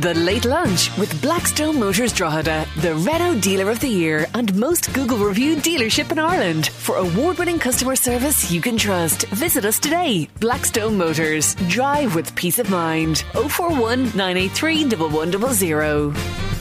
The Late Lunch with Blackstone Motors Drogheda, the Renault Dealer of the Year and most Google reviewed dealership in Ireland. For award winning customer service you can trust, visit us today. Blackstone Motors. Drive with peace of mind. 041 983 1100.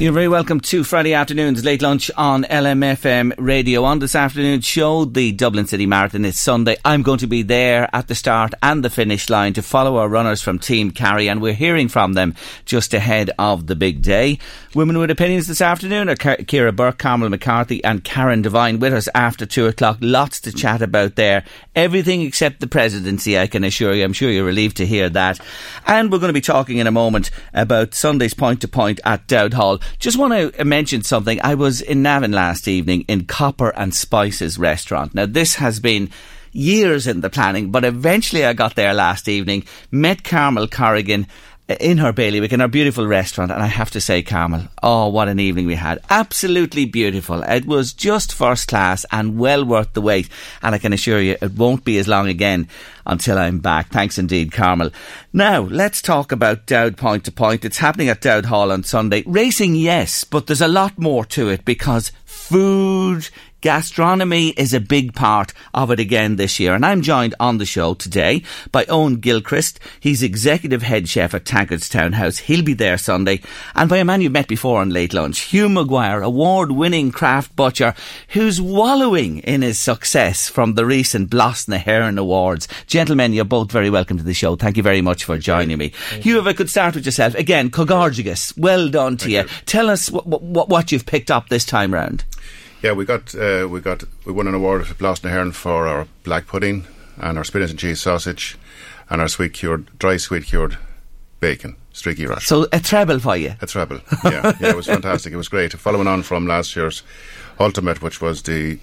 You're very welcome to Friday afternoon's late lunch on LMFM radio. On this afternoon's show, the Dublin City Marathon is Sunday. I'm going to be there at the start and the finish line to follow our runners from Team Kerry, and we're hearing from them just ahead of the big day. Women with opinions this afternoon are Kira Burke, Carmel McCarthy, and Karen Devine with us after two o'clock. Lots to chat about there. Everything except the presidency, I can assure you. I'm sure you're relieved to hear that. And we're going to be talking in a moment about Sunday's point to point at Dowth Hall. Just want to mention something. I was in Navan last evening in Copper and Spices restaurant. Now, this has been years in the planning, but eventually I got there last evening, met Carmel Corrigan, in her bailiwick in our beautiful restaurant and I have to say Carmel oh what an evening we had. Absolutely beautiful. It was just first class and well worth the wait. And I can assure you it won't be as long again until I'm back. Thanks indeed Carmel. Now let's talk about Dowth Point to Point. It's happening at Dowth Hall on Sunday. Racing yes but there's a lot more to it because food Gastronomy is a big part of it again this year, and I'm joined on the show today by Owen Gilchrist. He's executive head chef at Tankardstown House. He'll be there Sunday, and by a man you've met before on Late Lunch, Hugh Maguire, award-winning craft butcher, who's wallowing in his success from the recent Blas na hÉireann Awards. Gentlemen, you're both very welcome to the show. Thank you very much for joining me. Thank Hugh, if I could start with yourself again, Cogorgeous, well done to you. you. Tell us what, what, what you've picked up this time round. Yeah, we got uh, we got we won an award at Blas na hÉireann for our black pudding and our spinach and cheese sausage and our sweet cured dry sweet cured bacon streaky rash. So a treble for you. A treble. Yeah, yeah, it was fantastic. It was great. Following on from last year's ultimate, which was the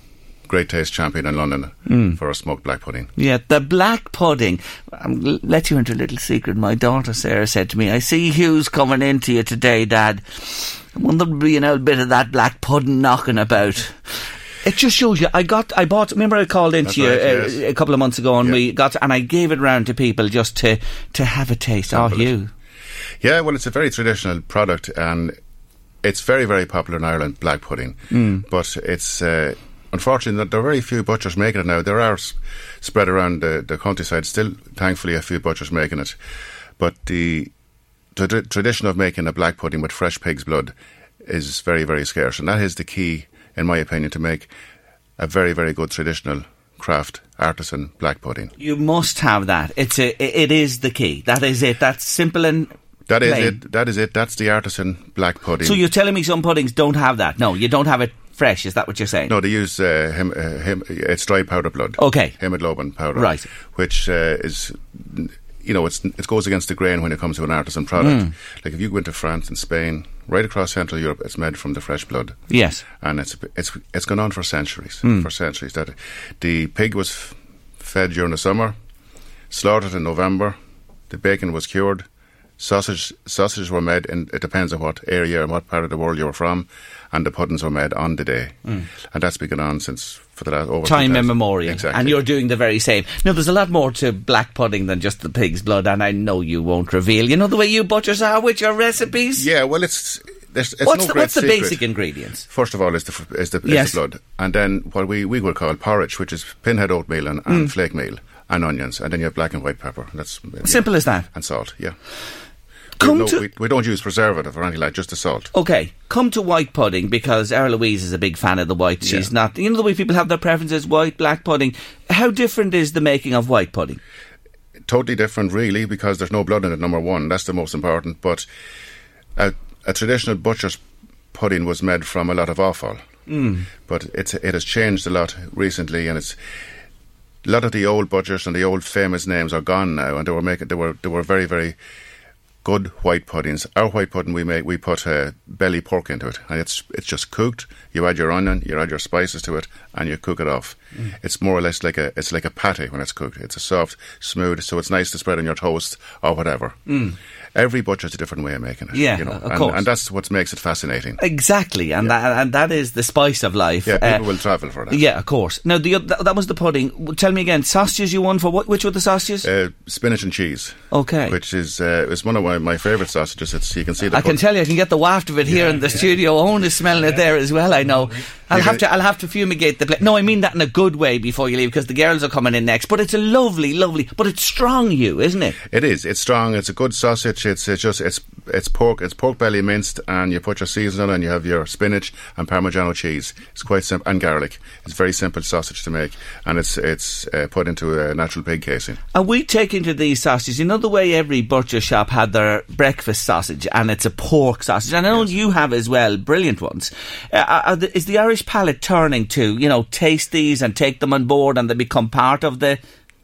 Great Taste Champion in London mm. for a smoked black pudding. Yeah, the black pudding. I'll let you into a little secret. My daughter Sarah said to me, I see Hugh's coming into you today, Dad. I wonder there'll be a bit of that black pudding knocking about. It just shows you. I got, I bought. Remember, I called into you right, uh, yes. a couple of months ago, and we got, and I gave it round to people just to to have a taste. Oh, you. Yeah, well, it's a very traditional product, and it's very, very popular in Ireland. Black pudding, mm. but it's. Uh, unfortunately, there are very few butchers making it now. There are s- spread around the, the countryside. Still, thankfully, a few butchers making it, but the the tradition of making a black pudding with fresh pig's blood is very, very scarce, and that is the key, in my opinion, to make a very, very good traditional craft artisan black pudding. You must have that. It's a, it is the key. That is it. That's simple and. That is plain. it. That is it. That's the artisan black pudding. So you're telling me some puddings don't have that? No, you don't have it fresh. Is that what you're saying? No, they use uh, hem, uh, hem, it's dry powder blood. Okay. Hemoglobin powder. Right. Which uh, is you know, it's, it goes against the grain when it comes to an artisan product. Mm. Like if you go into France and Spain, right across Central Europe, it's made from the fresh blood. Yes, and it's it's it's gone on for centuries. Mm. For centuries, that the pig was f- fed during the summer, slaughtered in November, the bacon was cured, sausage sausages were made. And it depends on what area and what part of the world you were from, and the puddings were made on the day, mm. and that's been going on since for the last over time immemorial. Exactly. And you're doing the very same. Now, there's a lot more to black pudding than just the pig's blood, and I know you won't reveal. You know the way you butchers are with your recipes. Yeah, well, it's. There's, it's what's no the, what's the secret. basic ingredients? First of all, is the is the, yes. is the blood, and then what we, we would call porridge, which is pinhead oatmeal and, and Mm. flake meal, and onions, and then you have black and white pepper. That's Simple as that. And salt, yeah. Come no, to- we, we don't use preservative or anything like just the salt. Okay, come to white pudding because Era Louise is a big fan of the white. She's Yeah. not. You know the way people have their preferences: white, black pudding. How different is the making of white pudding? Totally different, really, because there's no blood in it. Number one, that's the most important. But a, a traditional butcher's pudding was made from a lot of offal. Mm. But it's it has changed a lot recently, and it's a lot of the old butchers and the old famous names are gone now, and they were making they were they were very very good white puddings. Our white pudding we make we put uh, belly pork into it, and it's it's just cooked. You add your onion, you add your spices to it, and you cook it off. It's more or less like a it's like a patty when it's cooked. It's a soft, smooth, so it's nice to spread on your toast or whatever. Every butcher's a different way of making it. Yeah, you know, of and, course. and that's what makes it fascinating. Exactly, and that and that is the spice of life. Yeah, Uh, people will travel for that. yeah, of course. Now the that, that was the pudding. Tell me again, sausages you won for what? Which were the sausages? Uh, spinach and cheese. Okay. Which is uh, is one of my, my favourite sausages. It's you can see the I can tell you, I can get the waft of it here in the studio. Owen is smelling it there as well. I know. I'll have to. I'll have to fumigate the place. No, I mean that in a good way before you leave, because the girls are coming in next. But it's a lovely, lovely. But it's strong, you isn't it? It is. It's strong. It's a good sausage. It's, it's just it's it's pork. It's pork belly minced, and you put your seasoning on. and You have your spinach and Parmigiano cheese. It's quite simple, and garlic. It's very simple sausage to make, and it's it's uh, put into a natural pig casing. And we take into these sausages, you know the way every butcher shop had their breakfast sausage, and it's a pork sausage. And I know you have as well, brilliant ones. Uh, are the, is the Irish palate turning to, you know, taste these and take them on board, and they become part of the,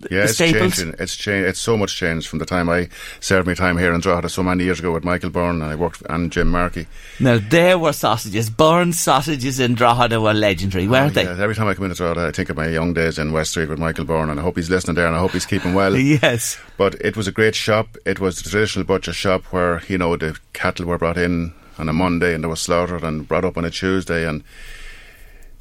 Yeah, it's changing. It's changed. It's so much changed from the time I served my time here in Drogheda so many years ago with Michael Byrne, and I worked and Jim Markey. Now there were sausages, Burns sausages in Drogheda were legendary, weren't oh, they? Yeah, every time I come into Drogheda, I think of my young days in West Street with Michael Byrne, and I hope he's listening there, and I hope he's keeping well. Yes. But it was a great shop. It was the traditional butcher shop where you know the cattle were brought in on a Monday and they were slaughtered and brought up on a Tuesday, and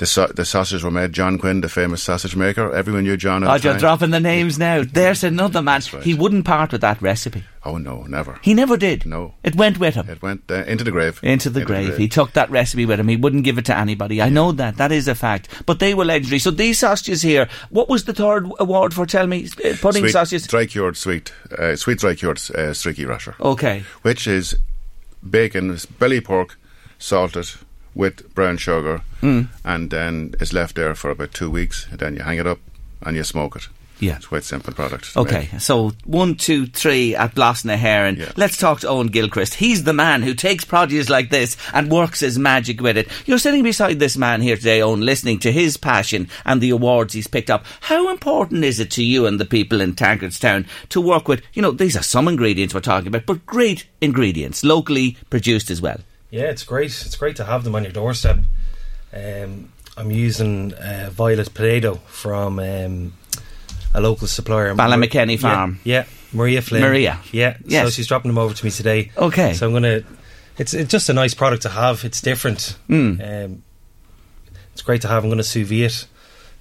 the the sausages were made. John Quinn, the famous sausage maker, everyone knew John. At Oh, the you're dropping the names now. There's another man. right. He wouldn't part with that recipe. Oh no, never. He never did. No. It went with him. It went uh, into the grave. Into the grave. He took that recipe with him. He wouldn't give it to anybody. I know that. That is a fact. But they were legendary. So these sausages here, what was the third award for? Tell me. Uh, Pudding sweet, sausages? dry cured sweet, uh, sweet dry cured uh, streaky rasher, Okay. which is bacon, belly pork, salted with brown sugar, Hmm. and then it's left there for about two weeks. And then you hang it up and you smoke it. Yeah. it's quite simple product. Okay, make. so one, two, three at Blas na hÉireann. Yeah. Let's talk to Owen Gilchrist. He's the man who takes produce like this and works his magic with it. You're sitting beside this man here today, Owen, listening to his passion and the awards he's picked up. How important is it to you and the people in Tankardstown to work with, you know, these are some ingredients we're talking about, but great ingredients, locally produced as well? Yeah, it's great. It's great to have them on your doorstep. Um, I'm using uh, violet potato from um, a local supplier, Ballymakenny Yeah, Farm. Yeah, Maria Flynn. Maria. Yeah. Yes. So she's dropping them over to me today. Okay. So I'm gonna. It's it's just a nice product to have. It's different. Mm. Um, it's great to have. I'm gonna sous vide it.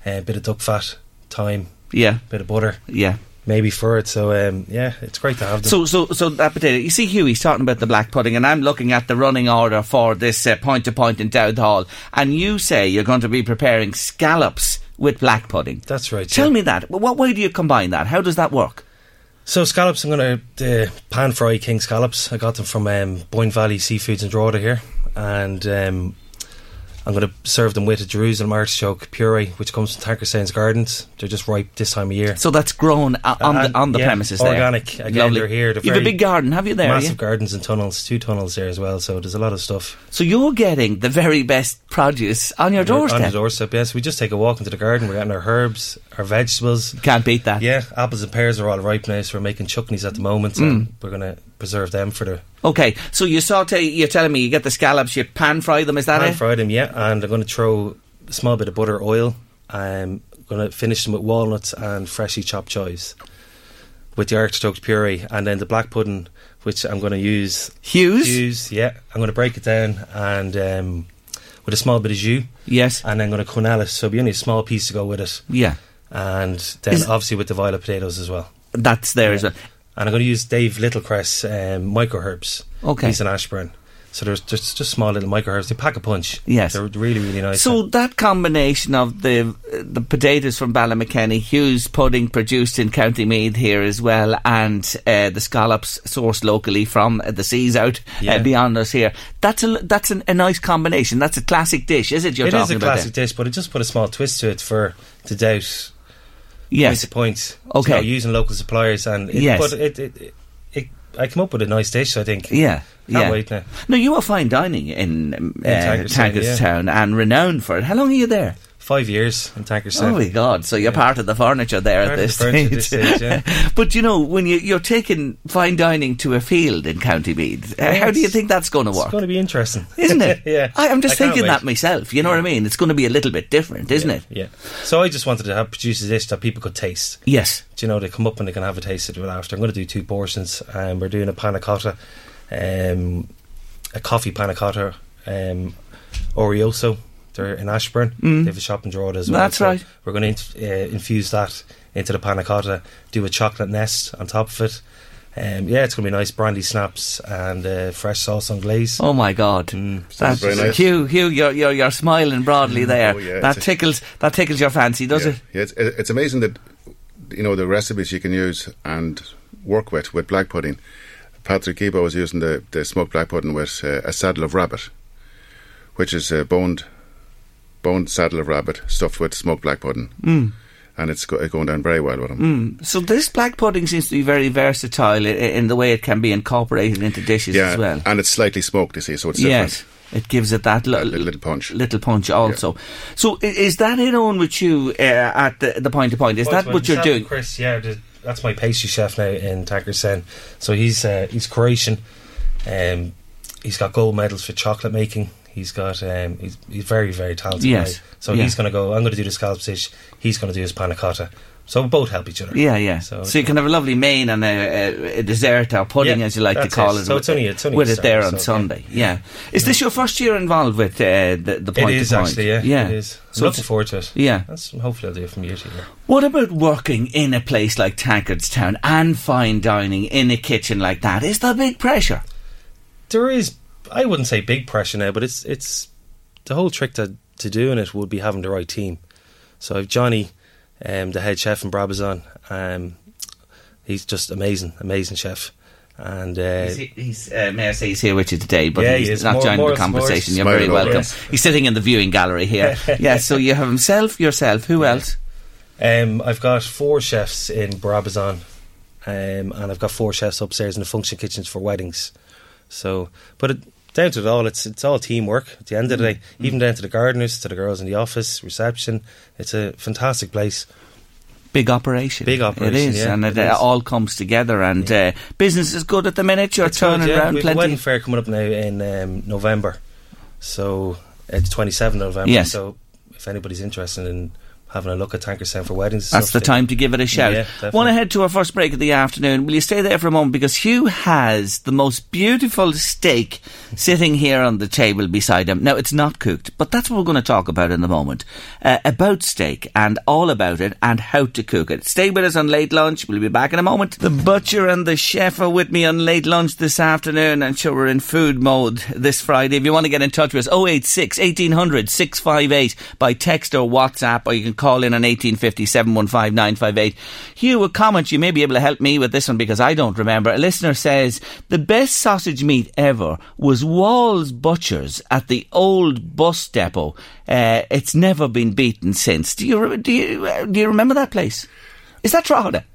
A bit of duck fat, thyme, Yeah, bit of butter, yeah. Maybe for it. So um, yeah, it's great to have them. So, so, so that potato. You see, Hugh, he's talking about the black pudding, and I'm looking at the running order for this uh, point to point in Dowth Hall, and you say you're going to be preparing scallops with black pudding. That's right. Tell yeah. me that. What way do you combine that? How does that work? So scallops, I'm going to uh, pan fry king scallops. I got them from um, Boyne Valley Seafoods in Drogheda here, and um, I'm going to serve them with a Jerusalem artichoke puree, which comes from Tankardstown's Gardens. They're just ripe this time of year. So that's grown uh, on And- the on the yeah, premises organic. there. Again, they're here. They're you have a big garden, have you there? Massive gardens and tunnels, two tunnels there as well. So there's a lot of stuff So you're getting the very best produce on your doorstep. on the doorstep. Yes, we just take a walk into the garden. We're getting our herbs, our vegetables. Can't beat that. Yeah, apples and pears are all ripe now, so we're making chutneys at the moment. Mm. And we're going to preserve them for the Okay, so you saute. You're telling me you get the scallops, you pan fry them. Is that pan it? fry them, yeah. And I'm going to throw a small bit of butter, oil. I'm going to finish them with walnuts and freshly chopped chives with the artichoke puree, and then the black pudding, which I'm going to use. Hugh's. Use, yeah. I'm going to break it down and um, with a small bit of jus, Yes. and then going to quenelle it. So it'll be only a small piece to go with it, Yeah. and then Is- obviously with the violet potatoes as well. That's there as well. And I'm going to use Dave Littlecrest um, micro herbs. Okay. He's an Ashbourne. So there's just just small little micro herbs. They pack a punch. Yes. they're really really nice. So that combination of the the potatoes from Ballymakenny, Hugh's pudding produced in County Meath here as well, and uh, the scallops sourced locally from uh, the seas out Yeah. uh, beyond us here. That's a that's an, a nice combination. That's a classic dish, is it? You're It talking is a about classic dish, but it just put a small twist to it for to doubt Yes. to point. Okay. you know, using local suppliers and it, Yes. but it, it, it, I come up with a nice dish. I think. Yeah. Can't yeah. wait now. No, you are fine dining in, um, uh, Tankardstown, Tankardstown and renowned for it. How long are you there? Five years in Tankardstown. Oh my God! So you're part of the furniture there Part at this the stage. this stage, yeah. but you know, when you, you're taking fine dining to a field in County Meath, uh, how do you think that's going to work? It's going to be interesting, Isn't it? yeah, I, I'm just I thinking that myself. You know what I mean? It's going to be a little bit different, isn't it? Yeah. So I just wanted to have produce a dish that people could taste. Yes. Do you know they come up and they can have a taste of it after? I'm going to do two portions. Um, we're doing a panna cotta, um, a coffee panna cotta, um, Ariosa. They're in Ashbourne. They have a shop in Drogheda as well. Mm. That's So right. We're going to uh, infuse that into the panna cotta. Do a chocolate nest on top of it. Um, yeah, it's going to be nice. Brandy snaps and uh, fresh sauce on glaze. Oh my God! Mm. That's very nice. Hugh. Hugh, you're, you're you're smiling broadly there. Oh, yeah, that it's a- tickles that tickles your fancy, does yeah. it? Yeah, it's, it's amazing that you know the recipes you can use and work with with black pudding. Patrick Kibo was using the, the smoked black pudding with uh, a saddle of rabbit, which is a boned boned saddle of rabbit stuffed with smoked black pudding, mm. and it's go- going down very well with him. So this black pudding seems to be very versatile i- in the way it can be incorporated into dishes Yeah, as well. and it's slightly smoked. You see, so it's Yes, different. it gives it that li- That little- little punch. Little punch also. So is that in on with you uh, at the, the point to point? Is Well, that it's what you're doing? Chris, yeah, that's my pastry chef now in Tankardstown. So he's uh, he's Croatian. Um, he's got gold medals for chocolate making. He's got um, he's, he's very very talented. Yes, guy. So yeah. he's going to go. I'm going to do the scallop dish. He's going to do his panna cotta. So we both help each other. Yeah, yeah. So, So, you can have a lovely main and a, a, dessert or pudding, Yeah, as you like to call it. it. So with, it's only- it's only with it there on so. Sunday. Yeah. Is this your first year involved with uh, the the point is to point? actually. Yeah, yeah. it is. So looking forward to it. Yeah. That's hopefully I'll do it from year to year. What about working in a place like Tankardstown and fine dining in a kitchen like that? Is there big pressure? There is, I wouldn't say big pressure now, but it's it's the whole trick to to doing it would be having the right team. So I've Johnny, um, the head chef in Brabazon. Um, he's just amazing, amazing chef, and uh, He's, he's uh, may I say he's here with you today, but Yeah, he's he not More- joining more- the conversation. You're very welcome. us. He's sitting in the viewing gallery here. yeah, so you have himself, yourself. Who else? um, I've got four chefs in Brabazon, um, and I've got four chefs upstairs in the function kitchens for weddings. So, but it, down to it all, it's it's all teamwork. At the end of the day, even down to the gardeners, to the girls in the office, reception. It's a fantastic place. Big operation. Big operation, It is, yeah, and it, it uh, all comes together. And uh, business is good at the minute. You're It's good, turning yeah. around We've plenty. wedding fair coming up now in um, November, so it's 27th November. Yes. So if anybody's interested in having a look at Tankardstown for weddings, That's the time to give it a shout. Yeah. Want to head to our first break of the afternoon? Will you stay there for a moment? Because Hugh has the most beautiful steak sitting here on the table beside him. Now, it's not cooked, but that's what we're going to talk about in a moment. Uh, about steak and all about it and how to cook it. Stay with us on Late Lunch. We'll be back in a moment. The butcher and the chef are with me on Late Lunch this afternoon. and sure we're in food mode this Friday. If you want to get in touch with us, 086 1800 658 by text or WhatsApp, or you can call in on 1850 715 958. Hugh, a comment, you may be able to help me with this one because I don't remember. A listener says, the best sausage meat ever was Wall's Butchers at the old bus depot. Uh, it's never been beaten since. Do you, do you, uh, do you remember that place? Is that Drogheda?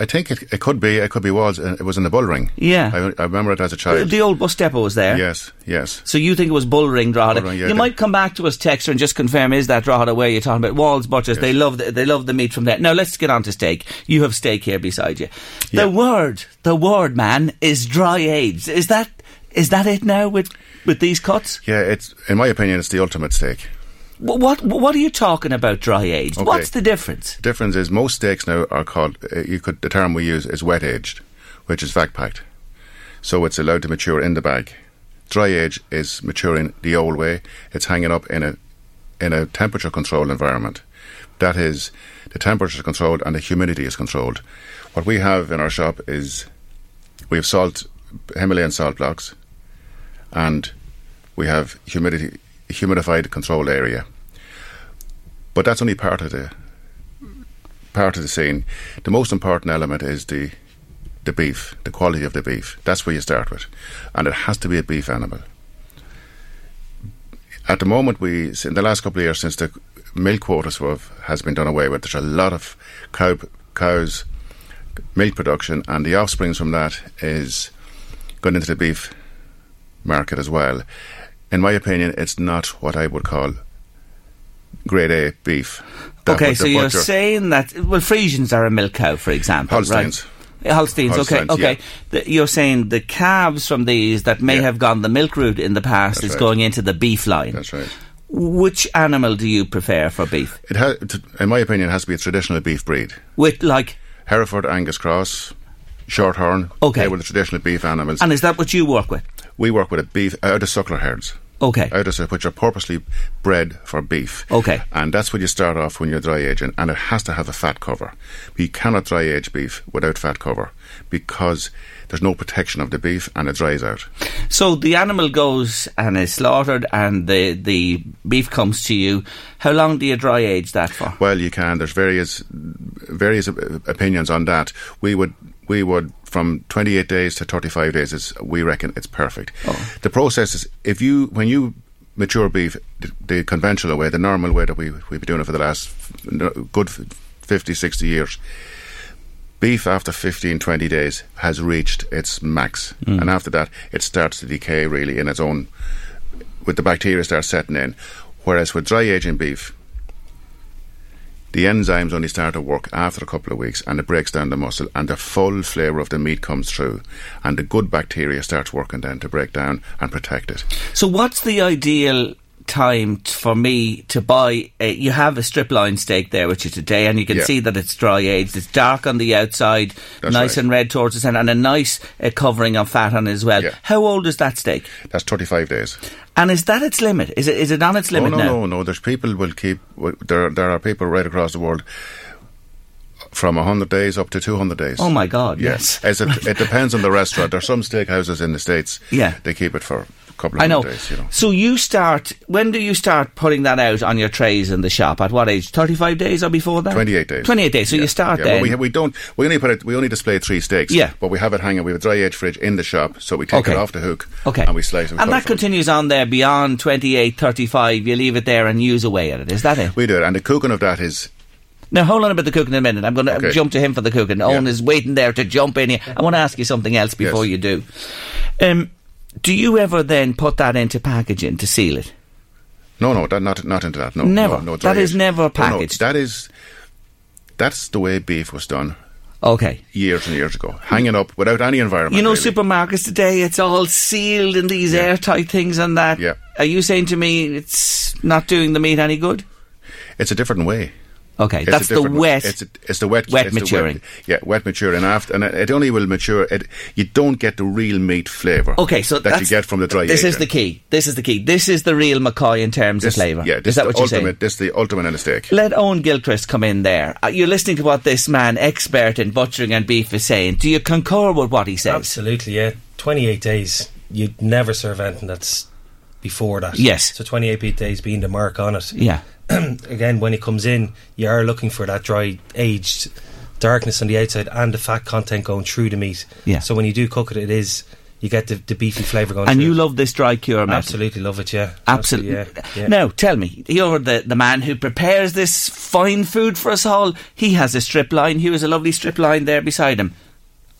I think it, it could be. It could be was. uh, It was in the Bullring. Yeah. I, I remember it as a child. The old bus depot was there. yes, yes. So you think it was Bullring Drogheda? Bullring, yeah, you might come back to us, Texter, and just confirm is that Drogheda where you're talking about Walls Butchers? They love the, they love the meat from there. Now let's get on to steak. You have steak here beside you. The Yeah. word, the word, man, is dry aged. Is that is that it now with with these cuts? Yeah, it's in my opinion, it's the ultimate steak. Wh- What what are you talking about dry aged? Okay. What's the difference? The difference is most steaks now are called. Uh, you could the term we use is wet aged, which is vac packed. So it's allowed to mature in the bag. Dry age is maturing the old way. It's hanging up in a in a temperature controlled environment. That is, the temperature is controlled and the humidity is controlled. What we have in our shop is we have salt Himalayan salt blocks, and we have humidity, humidified control area. But that's only part of the part of the scene. The most important element is the the beef, the quality of the beef. That's where you start with, and it has to be a beef animal. At the moment, we in the last couple of years since the milk quotas have, has been done away with, there's a lot of cow cows milk production, and the offsprings from that is going into the beef market as well. In my opinion, it's not what I would call grade A beef. That Okay, so you're butcher- saying that well, Friesians are a milk cow, for example, Holsteins. right? Holsteins, okay, Holsteins, okay. yeah. The, you're saying the calves from these that may Yeah. have gone the milk route in the past That's is right. going into the beef line. That's right. Which animal do you prefer for beef? It has, in my opinion, it has to be a traditional beef breed. With like, Hereford, Angus Cross, Shorthorn. Okay. They were the traditional beef animals. and is that what you work with? We work with a beef out of suckler herds. Okay, Out of which are purposely bred for beef. Okay. And that's what you start off when you're dry aging, and it has to have a fat cover. You cannot dry age beef without fat cover because there's no protection of the beef and it dries out. so the animal goes and is slaughtered, and the the beef comes to you. How long do you dry age that for? Well, you can. There's various various opinions on that. We would we would from 28 days to 35 days. Is we reckon it's perfect. Oh. The process is if you when you mature beef the, the conventional way, the normal way that we we've been doing it for the last good 50, 60 years. Beef after 15, 20 days has reached its max, mm. and after that, it starts to decay really in its own. With the bacteria start setting in, whereas with dry aging beef, the enzymes only start to work after a couple of weeks and it breaks down the muscle and the full flavour of the meat comes through and the good bacteria starts working then to break down and protect it. So, what's the ideal time t- for me to buy? A, you have a striploin steak there, which is today, and you can Yeah. see that it's dry aged. It's dark on the outside, That's nice right. and red towards the centre, and a nice uh, covering of fat on it as well. Yeah. How old is that steak? That's 35 days. And is that its limit? Is it is it on its limit oh, no, now? no, no. There's people will keep, there, there are people right across the world from 100 days up to 200 days. Oh my God! Yes. Yes. As it, it depends on the restaurant. There's some steakhouses in the States, Yeah. they keep it for couple of I know. days, you know. So you start. When do you start putting that out on your trays in the shop? At what age? Thirty-five days or before that? 28 days. Twenty-eight days. So Yeah, you start yeah, then. But we, we don't. We only put it. We only display three steaks. Yeah. But we have it hanging. We have a dry age fridge in the shop, so we take Okay. it off the hook. Okay. And we slice it. And that continues on there beyond 28, 35. You leave it there and use away at it. Is that it? We do it, and the cooking of that is Now, hold on about the cooking in a minute. I'm going to Okay. jump to him for the cooking. Owen is waiting there to jump in here. I want to ask you something else before Yes. you do. Um, do you ever then put that into packaging to seal it? no, no, that, not not into that. No, Never. No, no, That is never Oh, no, packaged. that is. That's the way beef was done Okay. years and years ago, hanging up without any environment. You know, really. supermarkets today, it's all sealed in these Yeah. airtight things and that. Yeah. Are you saying to me it's not doing the meat any good? It's a different way. Okay, It's that's the wet. It's, a, it's the wet, wet it's the maturing. yeah, wet maturing after, and it, it only will mature. It, you don't get the real meat flavour. Okay, so that you get from the dry. This is the key. This is the key. This is the real McCoy in terms This, of flavour. Yeah, this is that the what you're ultimate. saying? This is the ultimate in a steak. Let Owen Gilchrist come in there. Uh, You're listening to what this man, expert in butchering and beef, is saying. Do you concur with what he says? Absolutely, yeah. 28 days, you'd never serve anything that's before that. Yes. So 28 days being the mark on it. Yeah. Again, when it comes in, you are looking for that dry, aged darkness on the outside and the fat content going through the meat. Yeah. So when you do cook it, it is, you get the, the beefy flavour going And you it. love this dry cure method. Absolutely love it, yeah. Absolutely. yeah. yeah. Now, tell me, you're the, the man who prepares this fine food for us all. He has a striploin. He has a lovely striploin there beside him.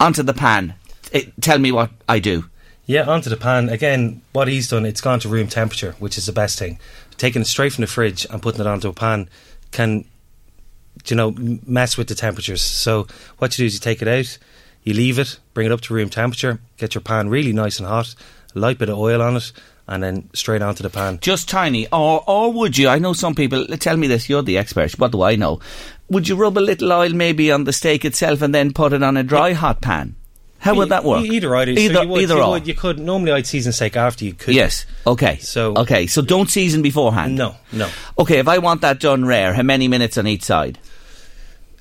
Onto the pan. Eh, tell me what I do. Yeah, onto the pan. Again, what he's done, it's gone to room temperature, which is the best thing. Taking it straight from the fridge and putting it onto a pan can, you know, mess with the temperatures. So what you do is you take it out, you leave it, bring it up to room temperature, get your pan really nice and hot, a light bit of oil on it, and then straight onto the pan. Just tiny. Or, or would you? I know some people. Tell me this. You're the expert. What do I know? Would you rub a little oil maybe on the steak itself and then put it on a dry hot pan? How would that work? Either either. Either, so you would, either you. Would, you could normally I'd season steak after you could. Yes. Okay. So- okay. So don't season beforehand. No, no. Okay. If I want that done rare, how many minutes on each side?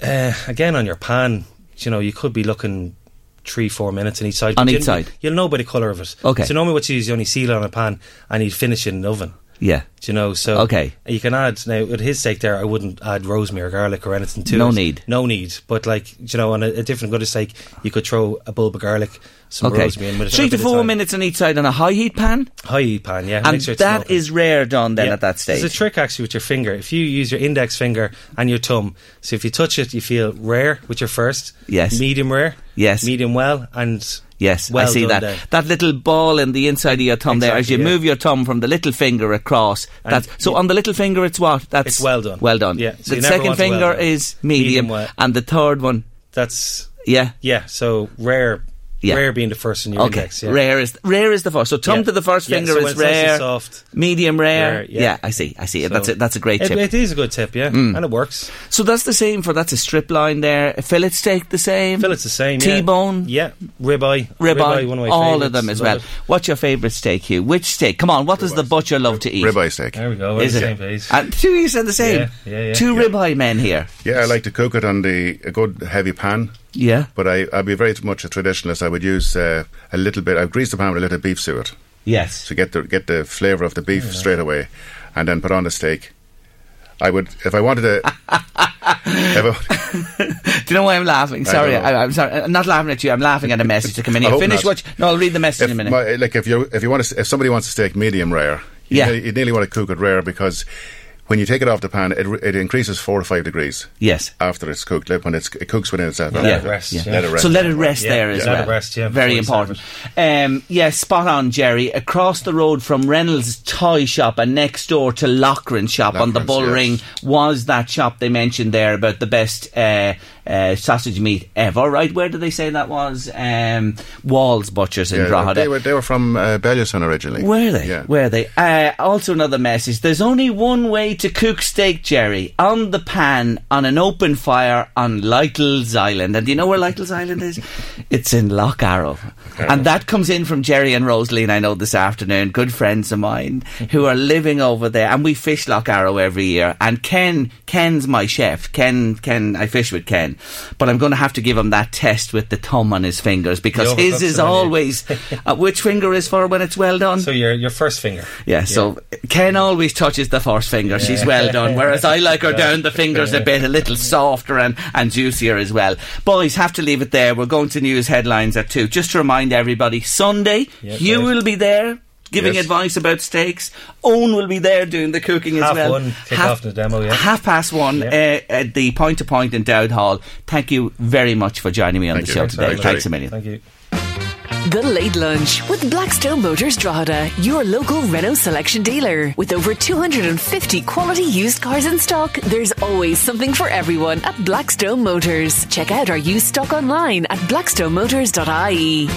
Uh, again, on your pan, you know, you could be looking three, four minutes on each side. On each you'll, side. You'll know by the colour of it. Okay. So normally what you use, is you only seal it on a pan and you finish it in an oven. Yeah. Do you know? So Okay. you can add now with his steak there. I wouldn't add rosemary or garlic or anything to No it. need. No need. But like do you know, on a, a different good steak, you could throw a bulb of garlic, some Okay. rosemary, in with it. Three to four minutes on each side on a high heat pan, high heat pan. Yeah, and sure it's that is rare done then Yeah. at that stage. There's a trick actually with your finger. If you use your index finger and your thumb, so if you touch it, you feel rare with your first. Yes. Medium rare. Yes. Medium well and Yes, well I see that. then. That little ball in the inside of your thumb there, as you yeah. move your thumb from the little finger across. And That's so on the little finger. It's what? That's It's well done. Well done. Yeah, so the second a well finger is medium, Medium well. and the third one, That's yeah. yeah. So rare. Yeah. Rare being the first in your Okay, index. Yeah. rare is rare is the first. So thumb Yeah. to the first Yeah, finger so when is it's nice and rare, soft. medium rare. Rare, yeah. I see. I see. So that's a, that's a great it, tip. Mm. It is a good tip, yeah, and it works. so that's the same for that's a striploin there. A fillet steak the same. Fillet's the same. yeah. T-bone. yeah, ribeye, Ribeye, one of my all of them as Love well. it. What's your favourite steak, Hugh? Which steak? Come on, what does the butcher love to eat? Ribeye steak. There we go. We're Is the it? same page. And two you said the same. Yeah, yeah, yeah. Two Yeah. ribeye men here. Yeah, I like to cook it on the a good heavy pan. Yeah. But I, I'd be very much a traditionalist. I would use uh, a little bit. I'd grease the pan with a little beef suet Yes. to get the get the flavour of the beef straight away, and then put on the steak. I would, if I wanted to. I- Do you know why I'm laughing? Sorry. I, am sorry. I'm not laughing at you. I'm laughing at a message to come in here. Finish what? You, no, I'll read the message if in a minute. my- like if you if you want to, if somebody wants a steak medium rare, you, Yeah. ne- you nearly want to cook it rare because when you take it off the pan, it, it increases four or five degrees yes. after it's cooked. Like when it's, it cooks within itself. Let Yeah. it rest. Yeah. Yeah. Let it rest. So let it rest Yeah, there as. Let well. it rest, yeah, Very important. Um, yeah, spot on, Jerry. Across the road from Reynolds Toy Shop and next door to Loughran Shop on the Loughran's, Bull yes. Ring was that shop they mentioned there about the best uh, uh, sausage meat ever. Right? Where did they say that was? Um, Walls Butchers in Yeah, Drogheda. they were they were from uh, Bellewstown originally. Were they? Yeah. Were they? Uh, also, another message. There's only one way to cook steak, Jerry. On the pan, on an open fire, on Lytle's Island. And do you know where Lytle's Island is? It's in Lough Arrow. And that comes in from Jerry and Rosaline, I know, this afternoon. Good friends of mine who are living over there. And we fish Lough Arrow every year. And Ken, Ken's my chef. Ken, Ken, I fish with Ken. But I'm going to have to give him that test with the thumb on his fingers because his is always. uh, which finger is for when it's well done? So your your first finger. Yeah, so Ken always touches the first finger. She's well done. Whereas I like her down the fingers a bit, a little softer and, and juicier as well. Boys, have to leave it there. We're going to news headlines at two. Just to remind everybody, Sunday, Yeah, you right. will be there. Giving Yes. advice about steaks. Owen will be there doing the cooking as well. one, kick off the demo, yeah. Half past one Yeah. uh, at the Point to Point in Dowth Hall. Thank you very much for joining me on Thank the you. show Thanks today. very much. Thanks a million. Thank you. The Late Lunch with Blackstone Motors Drogheda, your local Renault selection dealer. With over 250 quality used cars in stock, there's always something for everyone at Blackstone Motors. Check out our used stock online at blackstonemotors.ie.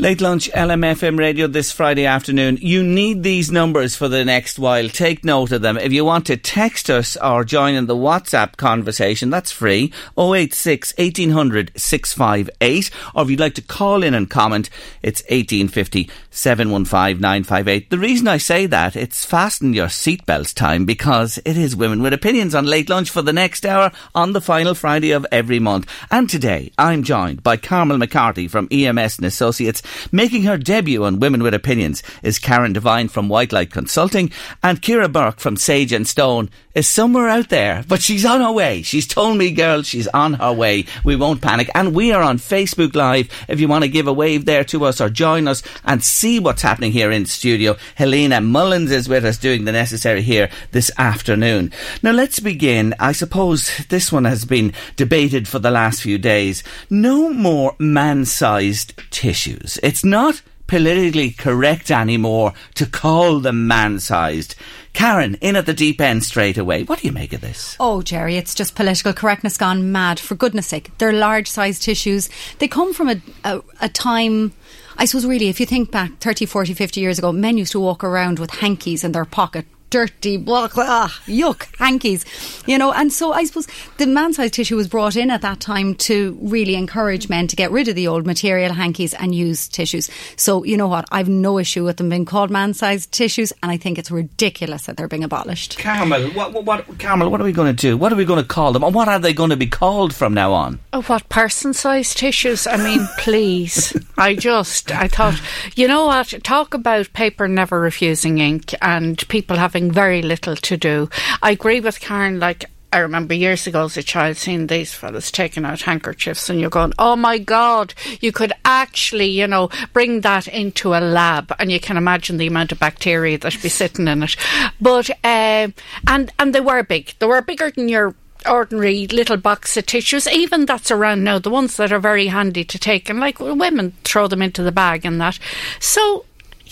Late lunch, LMFM radio this Friday afternoon. You need these numbers for the next while. Take note of them. If you want to text us or join in the WhatsApp conversation, that's free. 086 1800 658. Or if you'd like to call in and comment, it's 1850 715 958. The reason I say that, it's fasten your seatbelts time because it is Women with Opinions on Late Lunch for the next hour on the final Friday of every month. And today, I'm joined by Carmel McCarthy from EMS and Associates. Making her debut on Women with Opinions is Karen Devine from White Light Consulting and Kira Burke from Sage and Stone is somewhere out there, but she's on her way. She's told me, girl, she's on her way. We won't panic. And we are on Facebook Live if you want to give a wave there to us or join us and see what's happening here in studio. Helena Mullins is with us doing the necessary here this afternoon. Now let's begin. I suppose this one has been debated for the last few days. No more man-sized tissues. It's not politically correct anymore to call them man-sized. Karen, in at the deep end straight away. What do you make of this? Oh, Jerry, it's just political correctness gone mad. For goodness sake, they're large sized tissues. They come from a, a, a time. I suppose, really, if you think back 30, 40, 50 years ago, men used to walk around with hankies in their pocket dirty, blah, blah, ah, yuck, hankies, you know. And so I suppose the man sized tissue was brought in at that time to really encourage men to get rid of the old material hankies and use tissues. So, you know what? I've no issue with them being called man sized tissues, and I think it's ridiculous that they're being abolished. Carmel, what, what, what, Carmel, what are we going to do? What are we going to call them? And what are they going to be called from now on? Oh, what person-sized tissues? I mean, please. I just, I thought, you know what? Talk about paper never refusing ink and people having very little to do. I agree with Karen. Like I remember years ago as a child seeing these fellas taking out handkerchiefs and you're going, oh my God, you could actually, you know, bring that into a lab and you can imagine the amount of bacteria that'd be sitting in it. But, uh, and, and they were big. They were bigger than your ordinary little box of tissues, even that's around now, the ones that are very handy to take, and like women throw them into the bag and that. So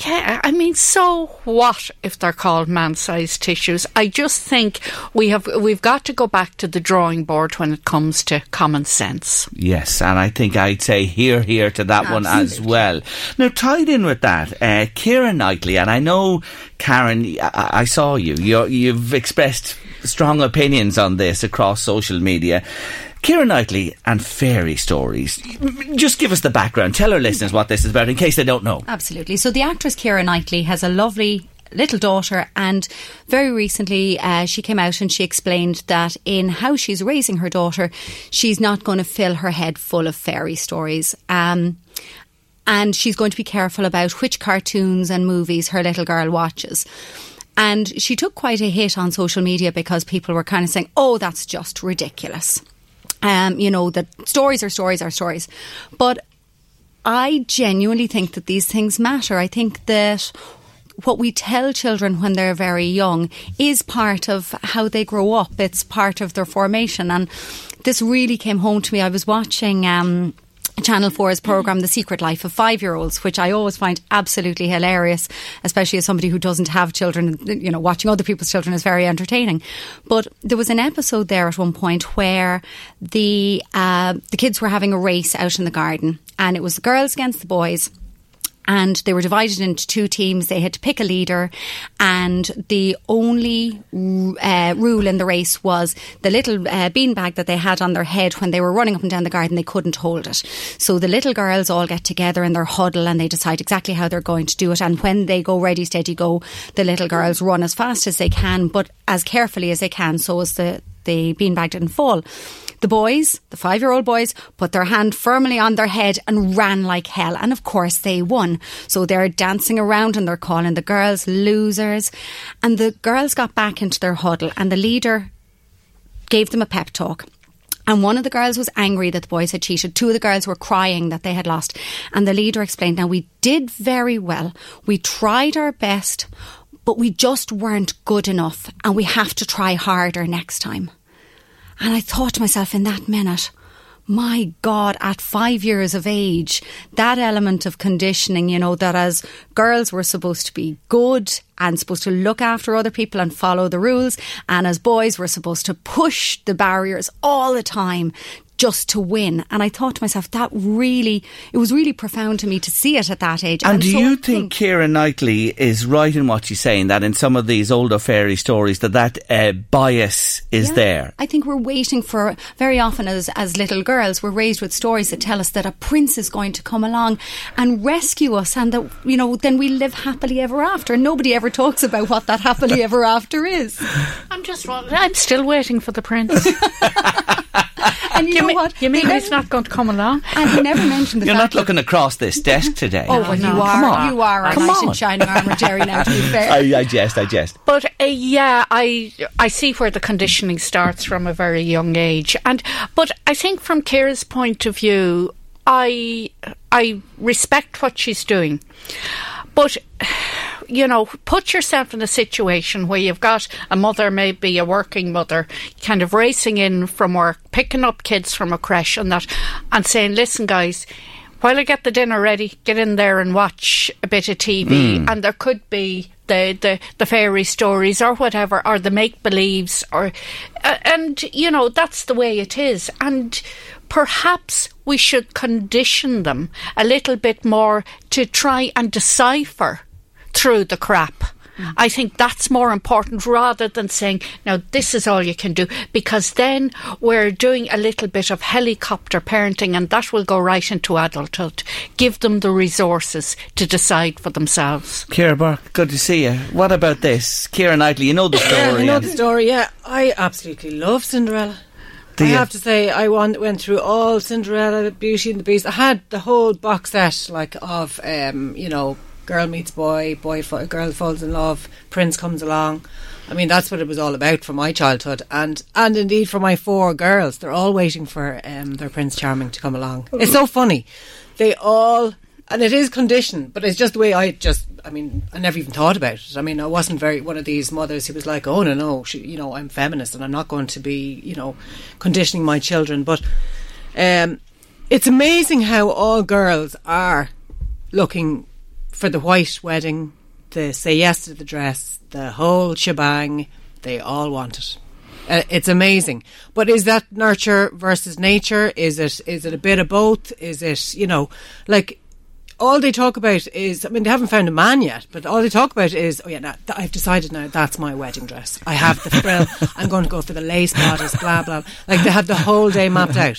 yeah, I mean, so what if they're called man-sized tissues? I just think we have we've got to go back to the drawing board when it comes to common sense. Yes, and I think I'd say here, here to that Absolutely. one as well. Now, tied in with that, uh, Keira Knightley, and I know Karen, I, I saw you. you you've expressed strong opinions on this across social media. Keira Knightley and fairy stories. Just give us the background. Tell our listeners what this is about in case they don't know. Absolutely. So, the actress Keira Knightley has a lovely little daughter, and very recently uh, she came out and she explained that in how she's raising her daughter, she's not going to fill her head full of fairy stories. Um, and she's going to be careful about which cartoons and movies her little girl watches. And she took quite a hit on social media because people were kind of saying, oh, that's just ridiculous. Um, you know, that stories are stories are stories. But I genuinely think that these things matter. I think that what we tell children when they're very young is part of how they grow up. It's part of their formation. And this really came home to me. I was watching um, Channel 4's programme The Secret Life of Five Year Olds, which I always find absolutely hilarious, especially as somebody who doesn't have children. You know, watching other people's children is very entertaining. But there was an episode there at one point where the uh, the kids were having a race out in the garden, and it was the girls against the boys and they were divided into two teams. They had to pick a leader, and the only uh, rule in the race was the little uh, beanbag that they had on their head when they were running up and down the garden. They couldn't hold it, so the little girls all get together in their huddle and they decide exactly how they're going to do it. And when they go ready, steady, go, the little girls run as fast as they can, but as carefully as they can, so as the the beanbag didn't fall. The boys, the five year old boys, put their hand firmly on their head and ran like hell. And of course, they won. So they're dancing around and they're calling the girls losers. And the girls got back into their huddle, and the leader gave them a pep talk. And one of the girls was angry that the boys had cheated. Two of the girls were crying that they had lost. And the leader explained, Now, we did very well. We tried our best, but we just weren't good enough. And we have to try harder next time. And I thought to myself in that minute, my God, at five years of age, that element of conditioning, you know, that as girls were supposed to be good and supposed to look after other people and follow the rules, and as boys were supposed to push the barriers all the time just to win. And I thought to myself, that really, it was really profound to me to see it at that age. And, and do so you think, think Keira Knightley is right in what she's saying that in some of these older fairy stories that that uh, bias is yeah, there? I think we're waiting for very often as as little girls, we're raised with stories that tell us that a prince is going to come along and rescue us, and that you know then we live happily ever after. And nobody ever talks about what that happily ever after is. I'm just, I'm still waiting for the prince. and you, you know mean, what? You mean he's not going to come along? And he never mentioned the You're not looking across this desk today. oh, well, no, you are. You are a come nice on. in shining armour, Jerry. Now, to be fair, I, I jest, I jest. But uh, yeah, I I see where the conditioning starts from a very young age, and but I think from Keira's point of view, I I respect what she's doing, but you know, put yourself in a situation where you've got a mother, maybe a working mother, kind of racing in from work, picking up kids from a creche and that, and saying, listen, guys, while I get the dinner ready, get in there and watch a bit of TV. Mm. And there could be the, the, the fairy stories or whatever, or the make believes, or, uh, and, you know, that's the way it is. And perhaps we should condition them a little bit more to try and decipher through the crap I think that's more important rather than saying, now this is all you can do, because then we're doing a little bit of helicopter parenting and that will go right into adulthood. Give them the resources to decide for themselves. Kira Burke, good to see you. What about this? Keira Knightley, you know the story. Yeah, I know the story. Yeah, I absolutely love Cinderella. Do I you? have to say, I went, went through all Cinderella, Beauty and the Beast. I had the whole box set, like of, um, you know, girl meets boy, boy, girl falls in love, prince comes along. I mean, that's what it was all about for my childhood, and and indeed for my four girls. They're all waiting for um, their Prince Charming to come along. It's so funny. They all, and it is conditioned, but it's just the way I just. I mean, I never even thought about it. I mean, I wasn't very one of these mothers who was like, "Oh no, no, she, you know, I'm feminist and I'm not going to be, you know, conditioning my children." But um, it's amazing how all girls are looking for the white wedding, the say yes to the dress, the whole shebang. They all want it. Uh, it's amazing. But is that nurture versus nature? Is it is it a bit of both? Is it you know like all they talk about is I mean they haven't found a man yet, but all they talk about is oh yeah, now, th- I've decided now that's my wedding dress. I have the frill. I'm going to go for the lace bodice. Blah blah. Like they have the whole day mapped out,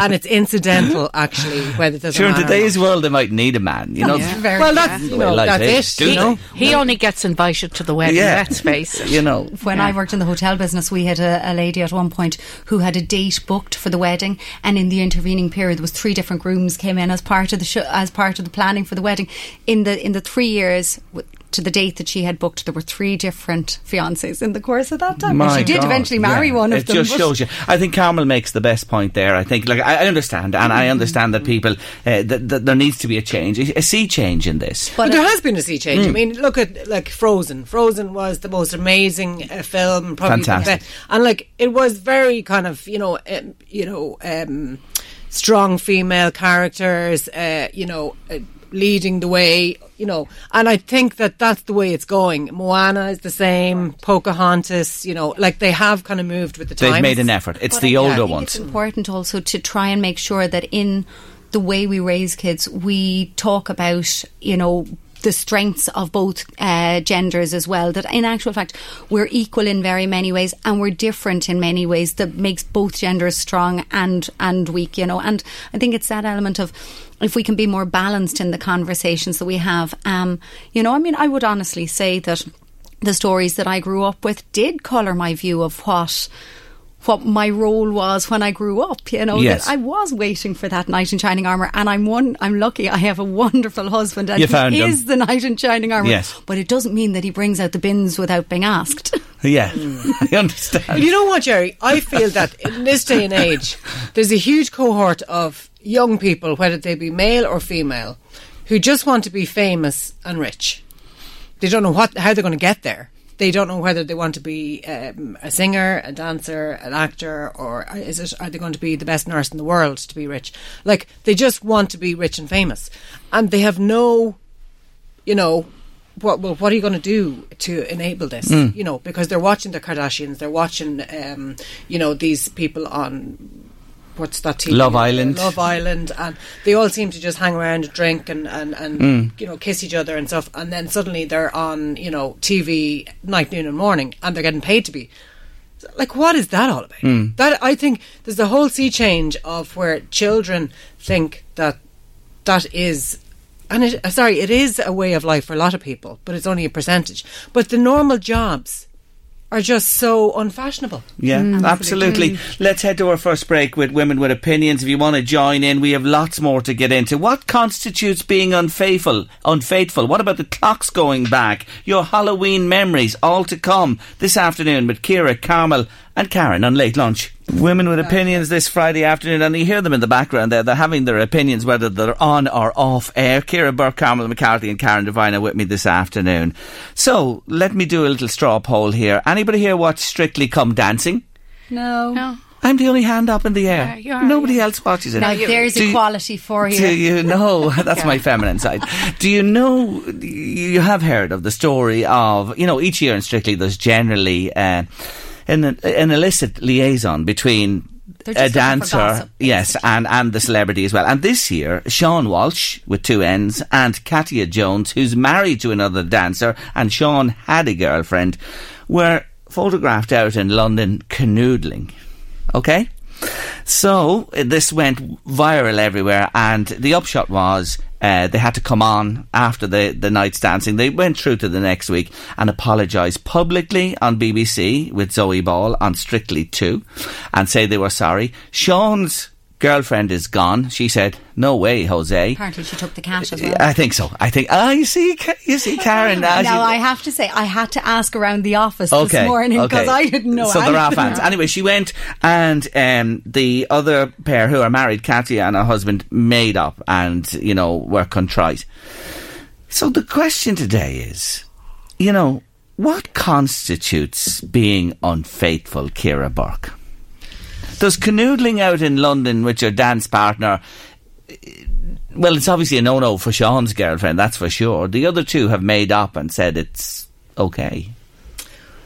and it's incidental actually whether there's Sure, a in man or today's world, they might need a man. You oh, know, Very Well, that's you know life that's is, it. do You know. He only gets invited to the wedding, yeah, let's face it. You know, When I worked in the hotel business, we had a, a lady at one point who had a date booked for the wedding, and in the intervening period, there was three different grooms came in as part of the sh- as part of the planning for the wedding. In the in the three years. To the date that she had booked, there were three different fiancés in the course of that time. My and she did God, eventually marry yeah. one of it them. just shows you. I think Carmel makes the best point there. I think, like, I, I understand, and I understand that people uh, that, that there needs to be a change, a sea change in this. But there has been a sea change. I mean, look at like Frozen. Frozen was the most amazing uh, film, probably Fantastic. and like it was very kind of you know um, you know um, strong female characters. Uh, you know. Uh, leading the way you know and i think that that's the way it's going moana is the same pocahontas you know like they have kind of moved with the times They've made an effort. It's But the I older think ones. It's important also to try and make sure that in the way we raise kids, we talk about, you know, the strengths of both uh, genders as well. That in actual fact, we're equal in very many ways, and we're different in many ways. That makes both genders strong and and weak. You know, and I think it's that element of if we can be more balanced in the conversations that we have. Um, you know, I mean, I would honestly say that the stories that I grew up with did colour my view of what what my role was when I grew up. You know, Yes. I was waiting for that knight in shining armour, and I'm one. I'm lucky. I have a wonderful husband, and You he found him. is the knight in shining armour. Yes. but it doesn't mean that he brings out the bins without being asked. Yeah, Mm. I understand. You know what, Jerry? I feel that in this day and age, there's a huge cohort of young people, whether they be male or female, who just want to be famous and rich. They don't know what how they're going to get there. They don't know whether they want to be um, a singer, a dancer, an actor, or is it are they going to be the best nurse in the world to be rich? Like they just want to be rich and famous, and they have no you know, what well, what are you going to do to enable this? Mm. You know, because they're watching the Kardashians, they're watching, um, you know, these people on what's that TV? Love Island. Love Island, and they all seem to just hang around, and drink, and and and Mm. you know, kiss each other and stuff, and then suddenly they're on, you know, TV night, noon, and morning, and they're getting paid to be. Like, what is that all about? Mm. That I think there's a whole sea change of where children think that that is and it, uh, sorry, it is a way of life for a lot of people, but it's only a percentage. But the normal jobs are just so unfashionable. Yeah, mm. absolutely. Mm. Let's head to our first break with Women with Opinions. If you want to join in, we have lots more to get into. What constitutes being unfaithful? Unfaithful. What about the clocks going back? Your Halloween memories, all to come this afternoon with Kira, Carmel, and Karen on late lunch. Women with opinions this Friday afternoon, and you hear them in the background there. They're having their opinions whether they're on or off air. Kira Burke, Carmel McCarthy, and Karen Devine are with me this afternoon. So let me do a little straw poll here. Anybody here watch Strictly Come Dancing? No. No. I'm the only hand up in the air. Yeah, you are, Nobody yeah. else watches it. Now there's Do you- equality for you. Do you know? That's my feminine side. Do you know? You have heard of the story of you know each year in Strictly there's generally uh, an an illicit liaison between a just looking for dancer, yes, and and the celebrity as well. And this year, Seann Walsh with two N's and Katya Jones, who's married to another dancer, and Seann had a girlfriend, were photographed out in London canoodling. Okay. So this went viral everywhere, and the upshot was uh, they had to come on after the, the night's dancing. They went through to the next week and apologised publicly on BBC with Zoe Ball on Strictly 2 and say they were sorry. Seann's girlfriend is gone. She said, "No way, Jose." Apparently, she took the cash as well. I think so. I think. Ah, you see, you see, Karen. now, she- I have to say, I had to ask around the office okay, this morning because okay. I didn't know So there are fans. Anyway, she went, and um, the other pair who are married, Katya and her husband, made up and you know were contrite. So the question today is, you know, what constitutes being unfaithful, Kira Burke? Does canoodling out in London with your dance partner? Well, it's obviously a no-no for Seann's girlfriend, that's for sure. The other two have made up and said it's okay.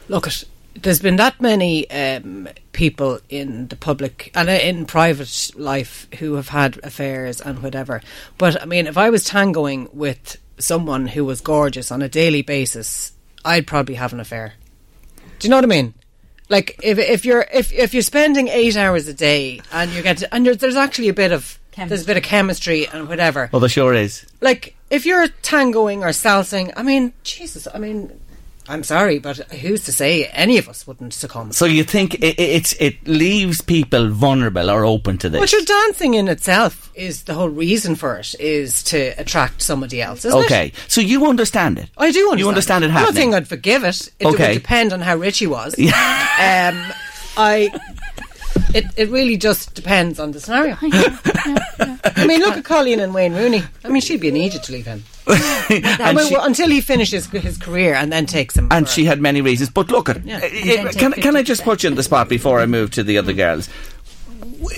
Look, at, there's been that many um, people in the public and uh, in private life who have had affairs and whatever. But I mean, if I was tangoing with someone who was gorgeous on a daily basis, I'd probably have an affair. Do you know what I mean? Like if if you're if if you're spending eight hours a day and you get to, and you're, there's actually a bit of there's a bit of chemistry and whatever. Well, there sure is. Like if you're tangoing or salsing, I mean, Jesus, I mean, I'm sorry, but who's to say any of us wouldn't succumb? So you think it, it- it leaves people vulnerable or open to this? But your dancing in itself is the whole reason for it is to attract somebody else, isn't okay, it? so you understand it. I do understand. You understand it I don't happening. think I'd forgive it. It Okay. would depend on how rich he was. um, I. It, it really just depends on the scenario. I mean, look at Colleen and Wayne Rooney. I mean, she'd be an idiot to leave him. I and mean, she, until he finishes his career and then takes him. and she had many reasons. But look at Yeah. uh, then can, can I just put you in the spot before I move to the other girls?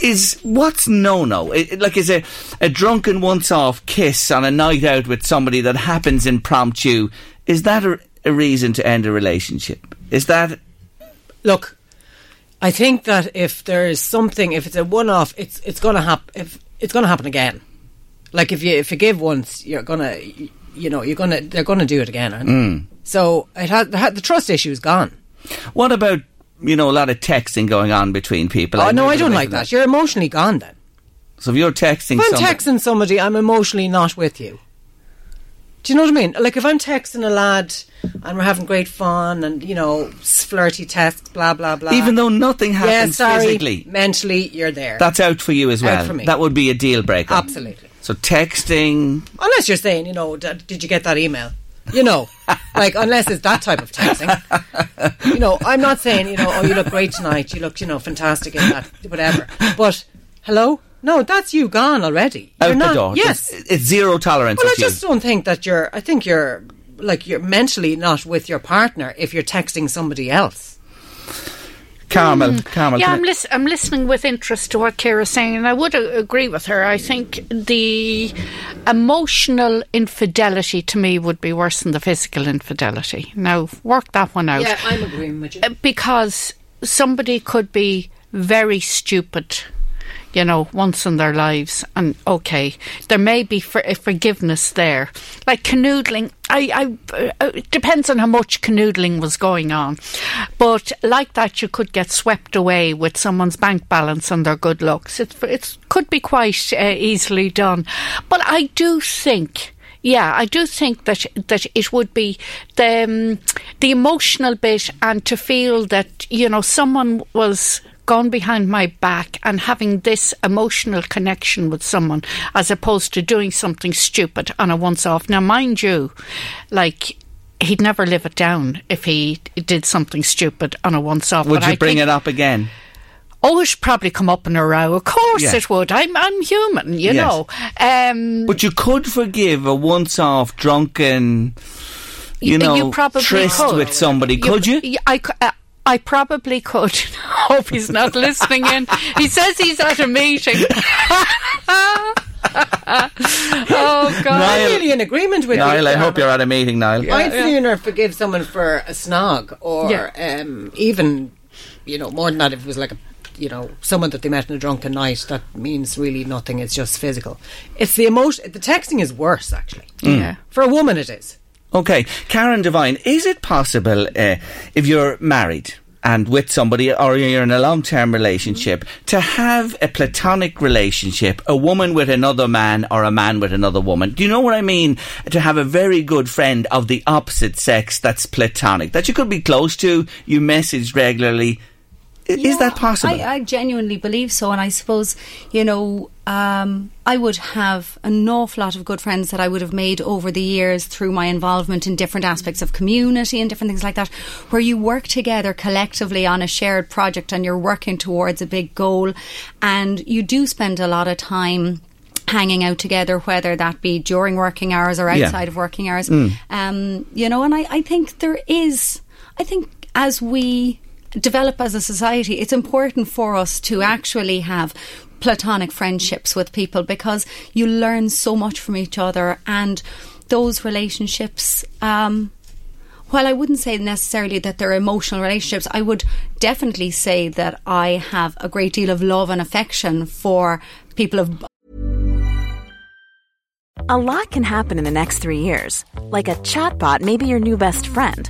Is what's no no? Like is a a drunken once off kiss on a night out with somebody that happens impromptu? Is that a, a reason to end a relationship? Is that Look, I think that if there is something, if it's a one-off, it's it's going to happen. If it's going to happen again, like if you if you give once, you're gonna, you know, you're gonna they're going to do it again. Mm. So it had, the the trust issue is gone. what about you know a lot of texting going on between people? oh Like, no, I don't like from that. You're emotionally gone then. So if you're texting, If I'm somebody- texting somebody, I'm emotionally not with you. Do you know what I mean? Like if I'm texting a lad and we're having great fun and you know flirty texts, blah blah blah. even though nothing yeah, happens sorry, physically, mentally you're there. that's out for you as well. Out for me. That would be a deal breaker. Absolutely. So texting, Unless you're saying, you know, did you get that email? You know, like unless it's that type of texting. You know, I'm not saying, you know, oh, you look great tonight. You look, you know, fantastic in that, whatever. But hello, no, that's you gone already. out You're not. the door. Yes. it's, it's zero tolerance. well, I with you. just don't think that you're. I think you're like you're mentally not with your partner if you're texting somebody else. Carmel, Carmel. Yeah, can I'm, I- lis- I'm listening with interest to what Kira's saying, and I would uh, agree with her. I think the emotional infidelity to me would be worse than the physical infidelity. Now, work that one out. Yeah, I'm agreeing with you. Uh, because somebody could be very stupid you know once in their lives and okay there may be for- uh, forgiveness there. Like canoodling I, I uh, depends on how much canoodling was going on. But like that you could get swept away with someone's bank balance and their good looks. It, it could be quite uh, easily done. But I do think yeah, I do think that that it would be the um, the emotional bit, and to feel that you know someone was gone behind my back and having this emotional connection with someone, as opposed to doing something stupid on a once off. Now, mind you, like. He'd never live it down if he did something stupid on a once off. would you bring it up again? Oh, it'd probably come up in a row. Of course Yeah. it would. I'm I'm human, you Yes. know. Um, But you could forgive a once-off drunken, you know, you probably tryst could. with somebody. Could you? y- I, uh, I probably could. Hope he's not listening in. He says he's at a meeting. oh God! I'm really in agreement with Niall, you. I hope you're at a meeting, Niall. I'd sooner forgive someone for a snog or Yeah. um, even, you know, more than that if it was like a you know someone that they met in a drunken night that means really nothing. It's just physical. It's the emotion. The texting is worse actually. Yeah. For a woman, it is. Okay, Karen Devine, is it possible uh, if you're married and with somebody or you're in a long term relationship to have a platonic relationship, a woman with another man or a man with another woman? Do you know what I mean? To have a very good friend of the opposite sex that's platonic, that you could be close to, you message regularly. I- is that possible? I, I genuinely believe so, and I suppose you know um, I would have an awful lot of good friends that I would have made over the years through my involvement in different aspects of community and different things like that, where you work together collectively on a shared project and you're working towards a big goal, and you do spend a lot of time hanging out together, whether that be during working hours or Yeah. outside of working hours. Um, you know, and I, I think there is, I think as we develop as a society, it's important for us to actually have platonic friendships with people because you learn so much from each other and those relationships um, while I wouldn't say necessarily that they're emotional relationships, I would definitely say that I have a great deal of love and affection for people of A lot can happen in the next three years. Like a chatbot may be your new best friend.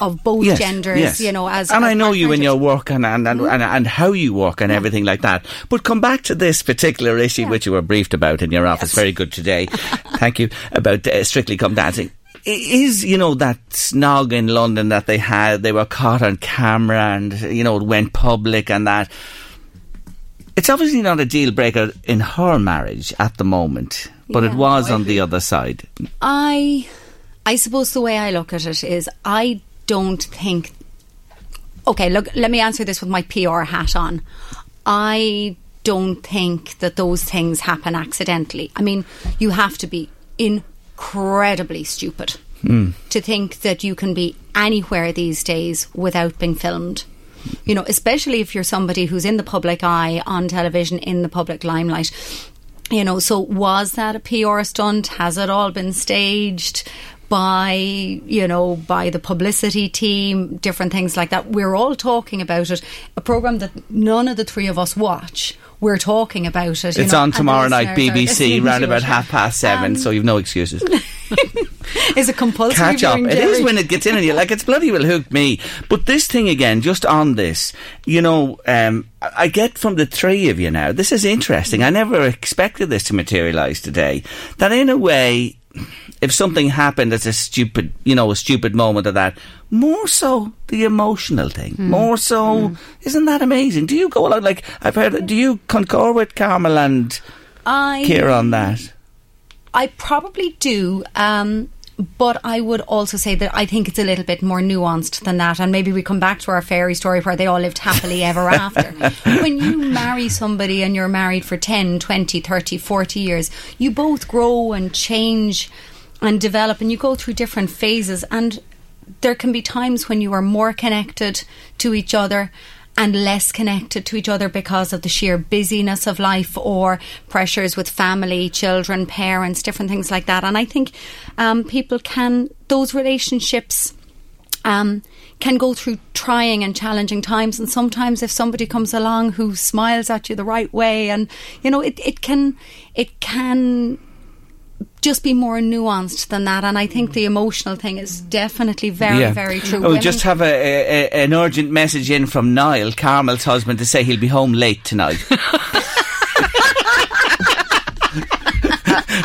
Of both Yes, genders, yes. you know, as and as I know you in your work and and, and, and and how you work and everything like that. But come back to this particular issue which you were briefed about in your office. Very good today. Thank you about uh, Strictly Come Dancing. Is you know that snog in London that they had? They were caught on camera and you know it went public and that. It's obviously not a deal breaker in her marriage at the moment, but it Yeah. was on the other side. I, I suppose the way I look at it is, I don't think. Okay, look. Let me answer this with my PR hat on. I don't think that those things happen accidentally. I mean, you have to be incredibly stupid hmm. to think that you can be anywhere these days without being filmed. You know, especially if you're somebody who's in the public eye, on television, in the public limelight. You know, so was that a PR stunt? Has it all been staged? By you know, by the publicity team, different things like that. We're all talking about it. A program that none of the three of us watch. We're talking about it. It's know, on tomorrow night, BBC, listening round about half past seven. Um, so you've no excuses. Is it compulsory? catch up. It is when it gets in and you like it's bloody well hooked me. But this thing again, just on this, you know, um, I I get from the three of you now. This is interesting. I never expected this to materialise today. That in a way, if something happened as a stupid, you know, a stupid moment of that, more so the emotional thing, more so, isn't that amazing? Do you go along like I've heard? Do you concur with Carmel and I Kira on that? I probably do. Um, but I would also say that I think it's a little bit more nuanced than that. And maybe we come back to our fairy story where they all lived happily ever after. when you marry somebody and you're married for 10, 20, 30, 40 years, you both grow and change and develop and you go through different phases. And there can be times when you are more connected to each other and less connected to each other because of the sheer busyness of life or pressures with family, children, parents, different things like that. And I think um, people can, those relationships. Um, can go through trying and challenging times, and sometimes if somebody comes along who smiles at you the right way, and you know, it, it can it can just be more nuanced than that. And I think the emotional thing is definitely very, very true. Oh, we just have a, a, an urgent message in from Niall, Carmel's husband, to say he'll be home late tonight.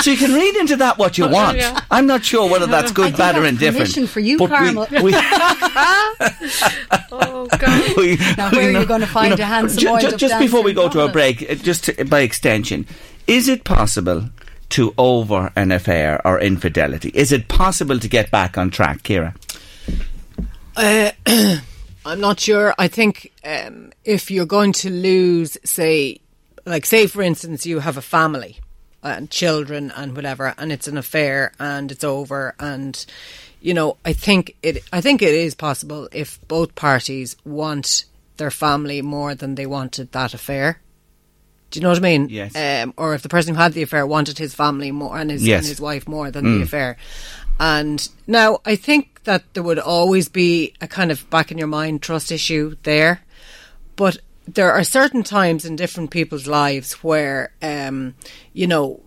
so you can read into that what you want. yeah. I'm not sure whether that's I good, think bad, or that's indifferent. permission for you, But we- Carmel. we- oh God. we- Now, where we are you gonna find a handsome ju- oil ju- Just before we go to a break, uh, just to, by extension, is it possible to over an affair or infidelity? Is it possible to get back on track, Kira? Uh, I'm not sure. I think um, if you're going to lose, say, like, say for instance, you have a family and children and whatever, and it's an affair and it's over, and you know, I think it. I think it is possible if both parties want their family more than they wanted that affair. Do you know what I mean? Yes. Um, or if the person who had the affair wanted his family more and his Yes. and his wife more than Mm. the affair. And now I think that there would always be a kind of back in your mind trust issue there. But there are certain times in different people's lives where, um, you know,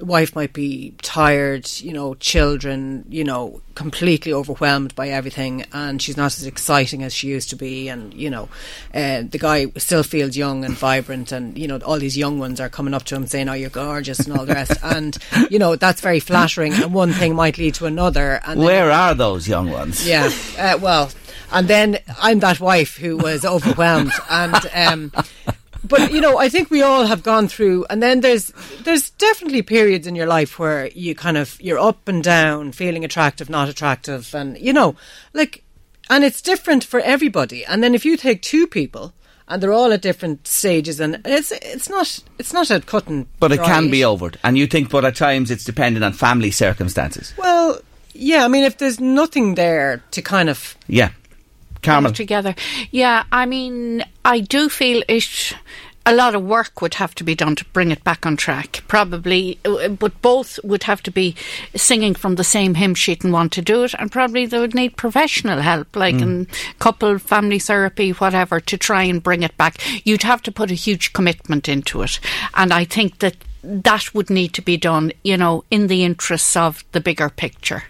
wife might be tired, you know, children, you know, completely overwhelmed by everything, and she's not as exciting as she used to be, and you know, uh, the guy still feels young and vibrant, and you know, all these young ones are coming up to him saying, "Oh, you're gorgeous," and all the rest, and you know, that's very flattering, and one thing might lead to another, and then- Where are those young ones? yeah. Uh, well, and then I'm that wife who was overwhelmed, and um, but you know, I think we all have gone through, and then there's there's definitely periods in your life where you kind of you're up and down, feeling attractive, not attractive, and you know, like, and it's different for everybody. And then if you take two people. And they're all at different stages, and it's it's not it's not a cut and But it dry can be overed. And you think, but at times it's dependent on family circumstances. Well, yeah, I mean, if there's nothing there to kind of Yeah. Carmel. together. Yeah, I mean, I do feel it. A lot of work would have to be done to bring it back on track, probably, uh, but both would have to be singing from the same hymn sheet and want to do it, and probably they would need professional help, like Mm. in couple, family therapy, whatever, to try and bring it back. You'd have to put a huge commitment into it, and I think that that would need to be done, you know, in the interests of the bigger picture.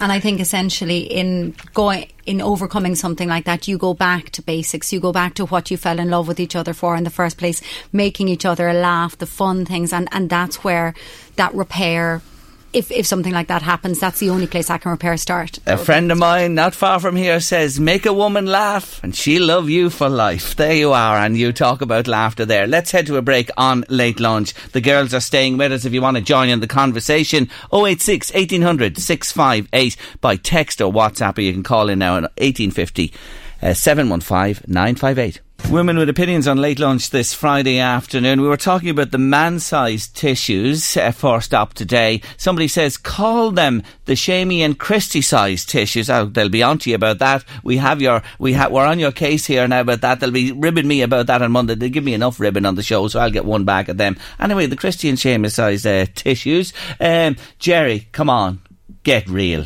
And I think essentially in going in overcoming something like that, you go back to basics. You go back to what you fell in love with each other for in the first place, making each other laugh, the fun things, and and that's where that repair. If, if something like that happens, that's the only place I can repair a start. A friend of mine not far from here says, make a woman laugh and she'll love you for life. There you are, and you talk about laughter there. Let's head to a break on late lunch. The girls are staying with us if you want to join in the conversation. 086 1800 658 by text or WhatsApp, or you can call in now on 1850 uh, 715 958. Women with opinions on late lunch this Friday afternoon. We were talking about the man-sized tissues uh, first up today. Somebody says call them the Shamey and Christie sized tissues. Oh, they'll be on to you about that. We have your we ha- we're on your case here now about that. They'll be ribbing me about that on Monday. They give me enough ribbon on the show, so I'll get one back at them. Anyway, the Christie and Shamey sized uh, tissues. Um, Jerry, come on, get real.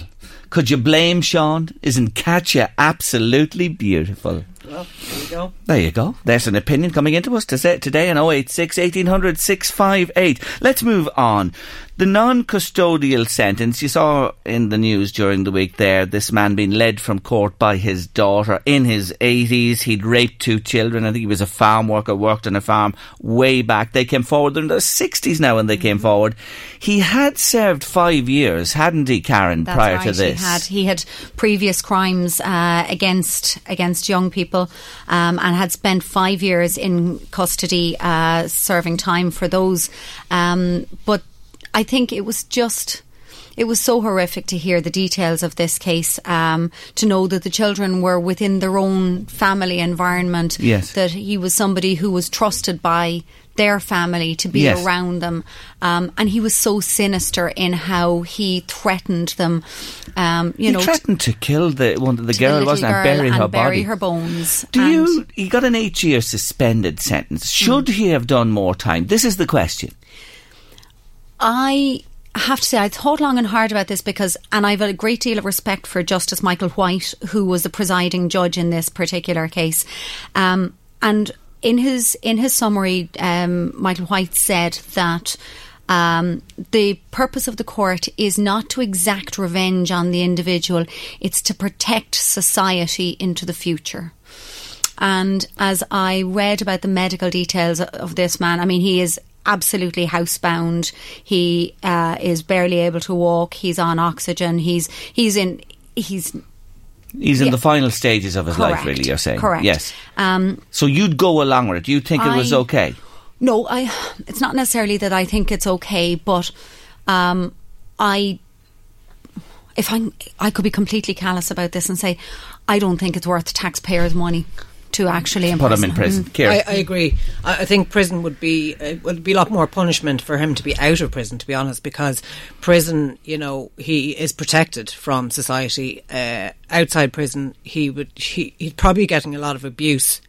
Could you blame Seann? Isn't Katya absolutely beautiful? Well, there you go. There you go. There's an opinion coming into us to say today on 086 1800 658. Let's move on. The non custodial sentence, you saw in the news during the week there, this man being led from court by his daughter in his 80s. He'd raped two children. I think he was a farm worker, worked on a farm way back. They came forward. They're in their 60s now when they came forward. He had served five years, hadn't he, Karen, That's prior right. to this? He had he had previous crimes uh, against against young people, um, and had spent five years in custody, uh, serving time for those. Um, but I think it was just. it was so horrific to hear the details of this case. Um, to know that the children were within their own family environment. Yes. That he was somebody who was trusted by their family to be Yes. around them, um, and he was so sinister in how he threatened them. Um, you he know, threatened to kill the one of the to girl, wasn't it? girl And bury her bury body. her bones. Do And- you? He got an eight-year suspended sentence. Should he have done more time? This is the question. I have to say, I thought long and hard about this because, and I've a great deal of respect for Justice Michael White, who was the presiding judge in this particular case. Um, and in his in his summary, um, Michael White said that. Um, the purpose of the court is not to exact revenge on the individual, it's to protect society into the future. And as I read about the medical details of this man, I mean, he is absolutely housebound. He uh, is barely able to walk. He's on oxygen. He's he's in he's He's in Yeah. the final stages of his life, really. You're saying, Correct. Yes. Um, So you'd go along with it. Do you think it was okay? No, I. It's not necessarily that I think it's okay, but um, I. If I'm, I could be completely callous about this and say, I don't think it's worth taxpayers' money to actually Put him in prison. him. Kieran. I, I agree. I, I think prison would be uh, would be a lot more punishment for him to be out of prison, to be honest, because prison, you know, he is protected from society. Uh, outside prison, he would he, he's probably getting a lot of abuse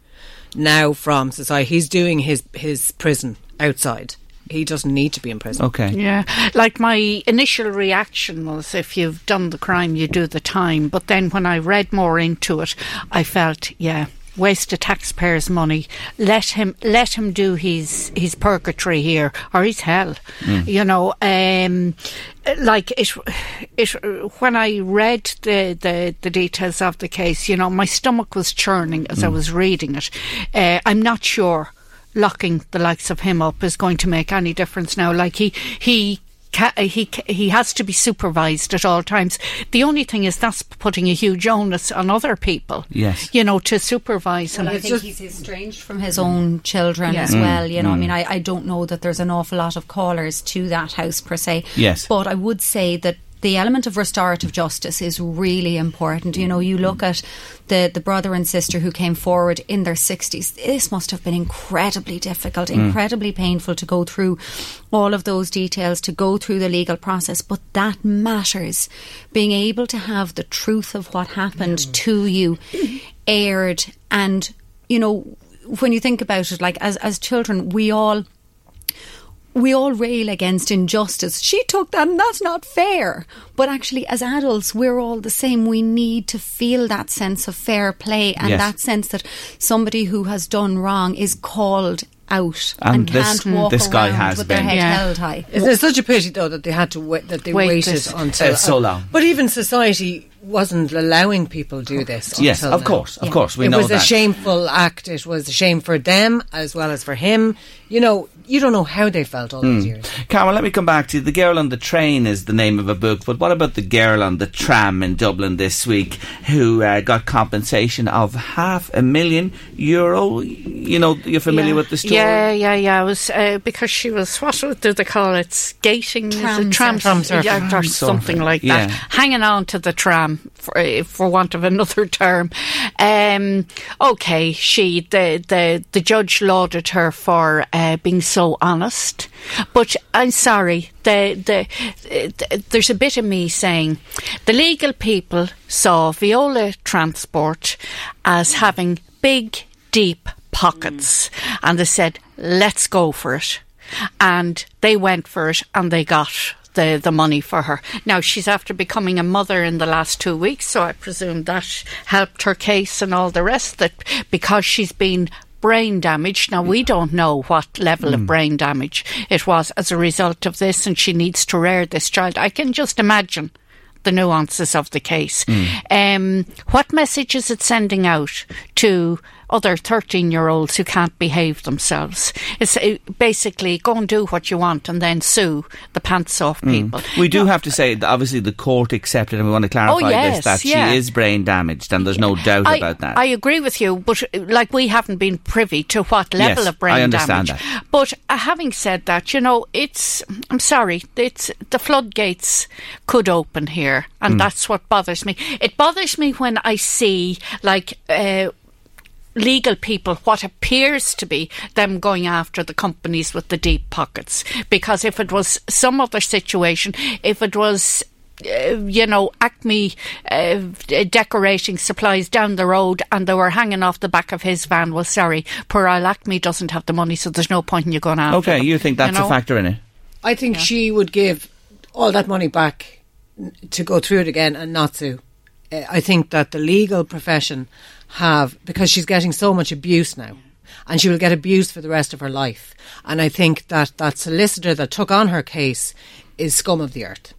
now from society. He's doing his his prison outside. He doesn't need to be in prison. Okay. Yeah, like my initial reaction was if you've done the crime, you do the time. But then when I read more into it, I felt, yeah, waste of taxpayers' money. Let him let him do his his purgatory here or his hell. You know, um, like it it when I read the, the the details of the case, you know, my stomach was churning as I was reading it. Uh, I'm not sure locking the likes of him up is going to make any difference now. Like he he. Ca- he he has to be supervised at all times. The only thing is that's putting a huge onus on other people. Yes. you know to supervise him. I think he's estranged from his own children Yeah. as Mm. well. You know, I mean, I, I don't know that there's an awful lot of callers to that house per se. Yes. But I would say that the element of restorative justice is really important. You know, you look at the, the brother and sister who came forward in their 60s. This must have been incredibly difficult, Mm. incredibly painful to go through all of those details, to go through the legal process. But that matters. Being able to have the truth of what happened to you aired and, you know, when you think about it, like as, as children, we all we all rail against injustice. She took that, and that's not fair. But actually, as adults, we're all the same. We need to feel that sense of fair play and Yes. that sense that somebody who has done wrong is called out And and, this- can't walk this guy around has with their been. head Yeah. held high. It's, it's such a pity, though, that they had to wait, that they Waited. waited until Uh, so long. But even society wasn't allowing people to do this. Yes, of now. course, of course, we it know was that. a shameful act. It was a shame for them as well as for him. You know, you don't know how they felt all Hmm. these years. Carol, let me come back to you. The Girl on the Train is the name of a book, but what about the girl on the tram in Dublin this week who uh, got compensation of half a million euro? You know, you're familiar yeah. with the story? Yeah, yeah, yeah. It was uh, because she was what do they call it? Skating, Is it Tram tram, surfing. Tram yeah, surfing. or something surfing, like yeah. that. Hanging on to the tram, for, uh, for want of another term. Um, okay, she the the the judge lauded her for uh, being so honest, but I'm sorry. The, the the there's a bit of me saying the legal people saw Veolia Transport as having big, deep pockets, mm. and they said, "Let's go for it." And they went for it, and they got the the money for her. Now she's after becoming a mother in the last two weeks, so I presume that helped her case and all the rest. That because she's been brain damage. Now we don't know what level of brain damage it was as a result of this, and she needs to rear this child. I can just imagine the nuances of the case. Um, what message is it sending out to other 13 year olds who can't behave themselves. It's uh, basically go and do what you want and then sue the pants off Mm. people. We do have to say, that obviously, the court accepted, and we want to clarify Oh, yes, this, that yeah. she is brain damaged, and there's no doubt I, about that. I agree with you, but uh, like we haven't been privy to what level Yes, of brain I understand damage. that. But uh, having said that, you know, it's I'm sorry, it's the floodgates could open here, and Mm. that's what bothers me. It bothers me when I see like. Uh, legal people what appears to be them going after the companies with the deep pockets because if it was some other situation if it was uh, you know, Acme uh, decorating supplies down the road and they were hanging off the back of his van. Well, sorry, poor old Acme doesn't have the money, so there's no point in you going after okay, them, you think that's know? a factor in it? I think she would give all that money back to go through it again and not sue. Uh, I think that the legal profession have because she's getting so much abuse now. And she will get abused for the rest of her life. And I think that that solicitor that took on her case is scum of the earth,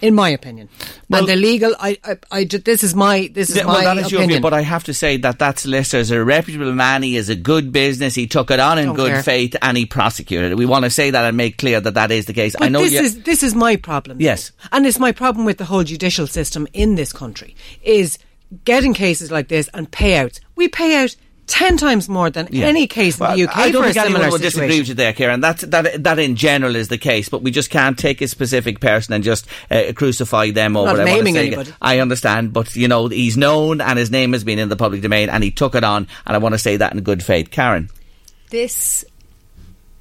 in my opinion. and the legal, I, I, I this is my, this is Yeah, my that is opinion. view, but I have to say that that solicitor is a reputable man. He is a good business. He took it on in good care. faith, and he prosecuted it. We want to say that and make clear that that is the case. I know this you, is this is my problem. Yes. and it's my problem with the whole judicial system in this country is getting cases like this and payouts. We pay out ten times more than Yeah. any case Well, in the UK I don't for a think anyone similar will disagree with you there, Kieran. That, that, that in general is the case, but we just can't take a specific person and just uh, crucify them over Not it. I wanna naming say- anybody. I understand, but you know, he's known and his name has been in the public domain and he took it on, and I want to say that in good faith. Karen. this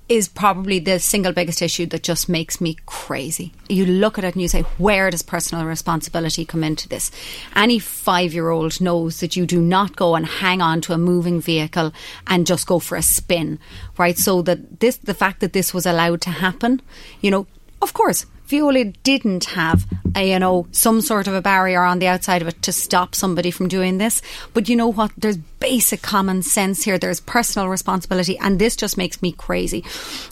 is probably the single biggest issue that just makes me crazy. You look at it and you say, where does personal responsibility come into this? Any five year old knows that you do not go and hang on to a moving vehicle and just go for a spin, right? So that this, the fact that this was allowed to happen, you know, of course, Veolia didn't have, a, you know, some sort of a barrier on the outside of it to stop somebody from doing this. But you know what? There's basic common sense here. There's personal responsibility, and this just makes me crazy.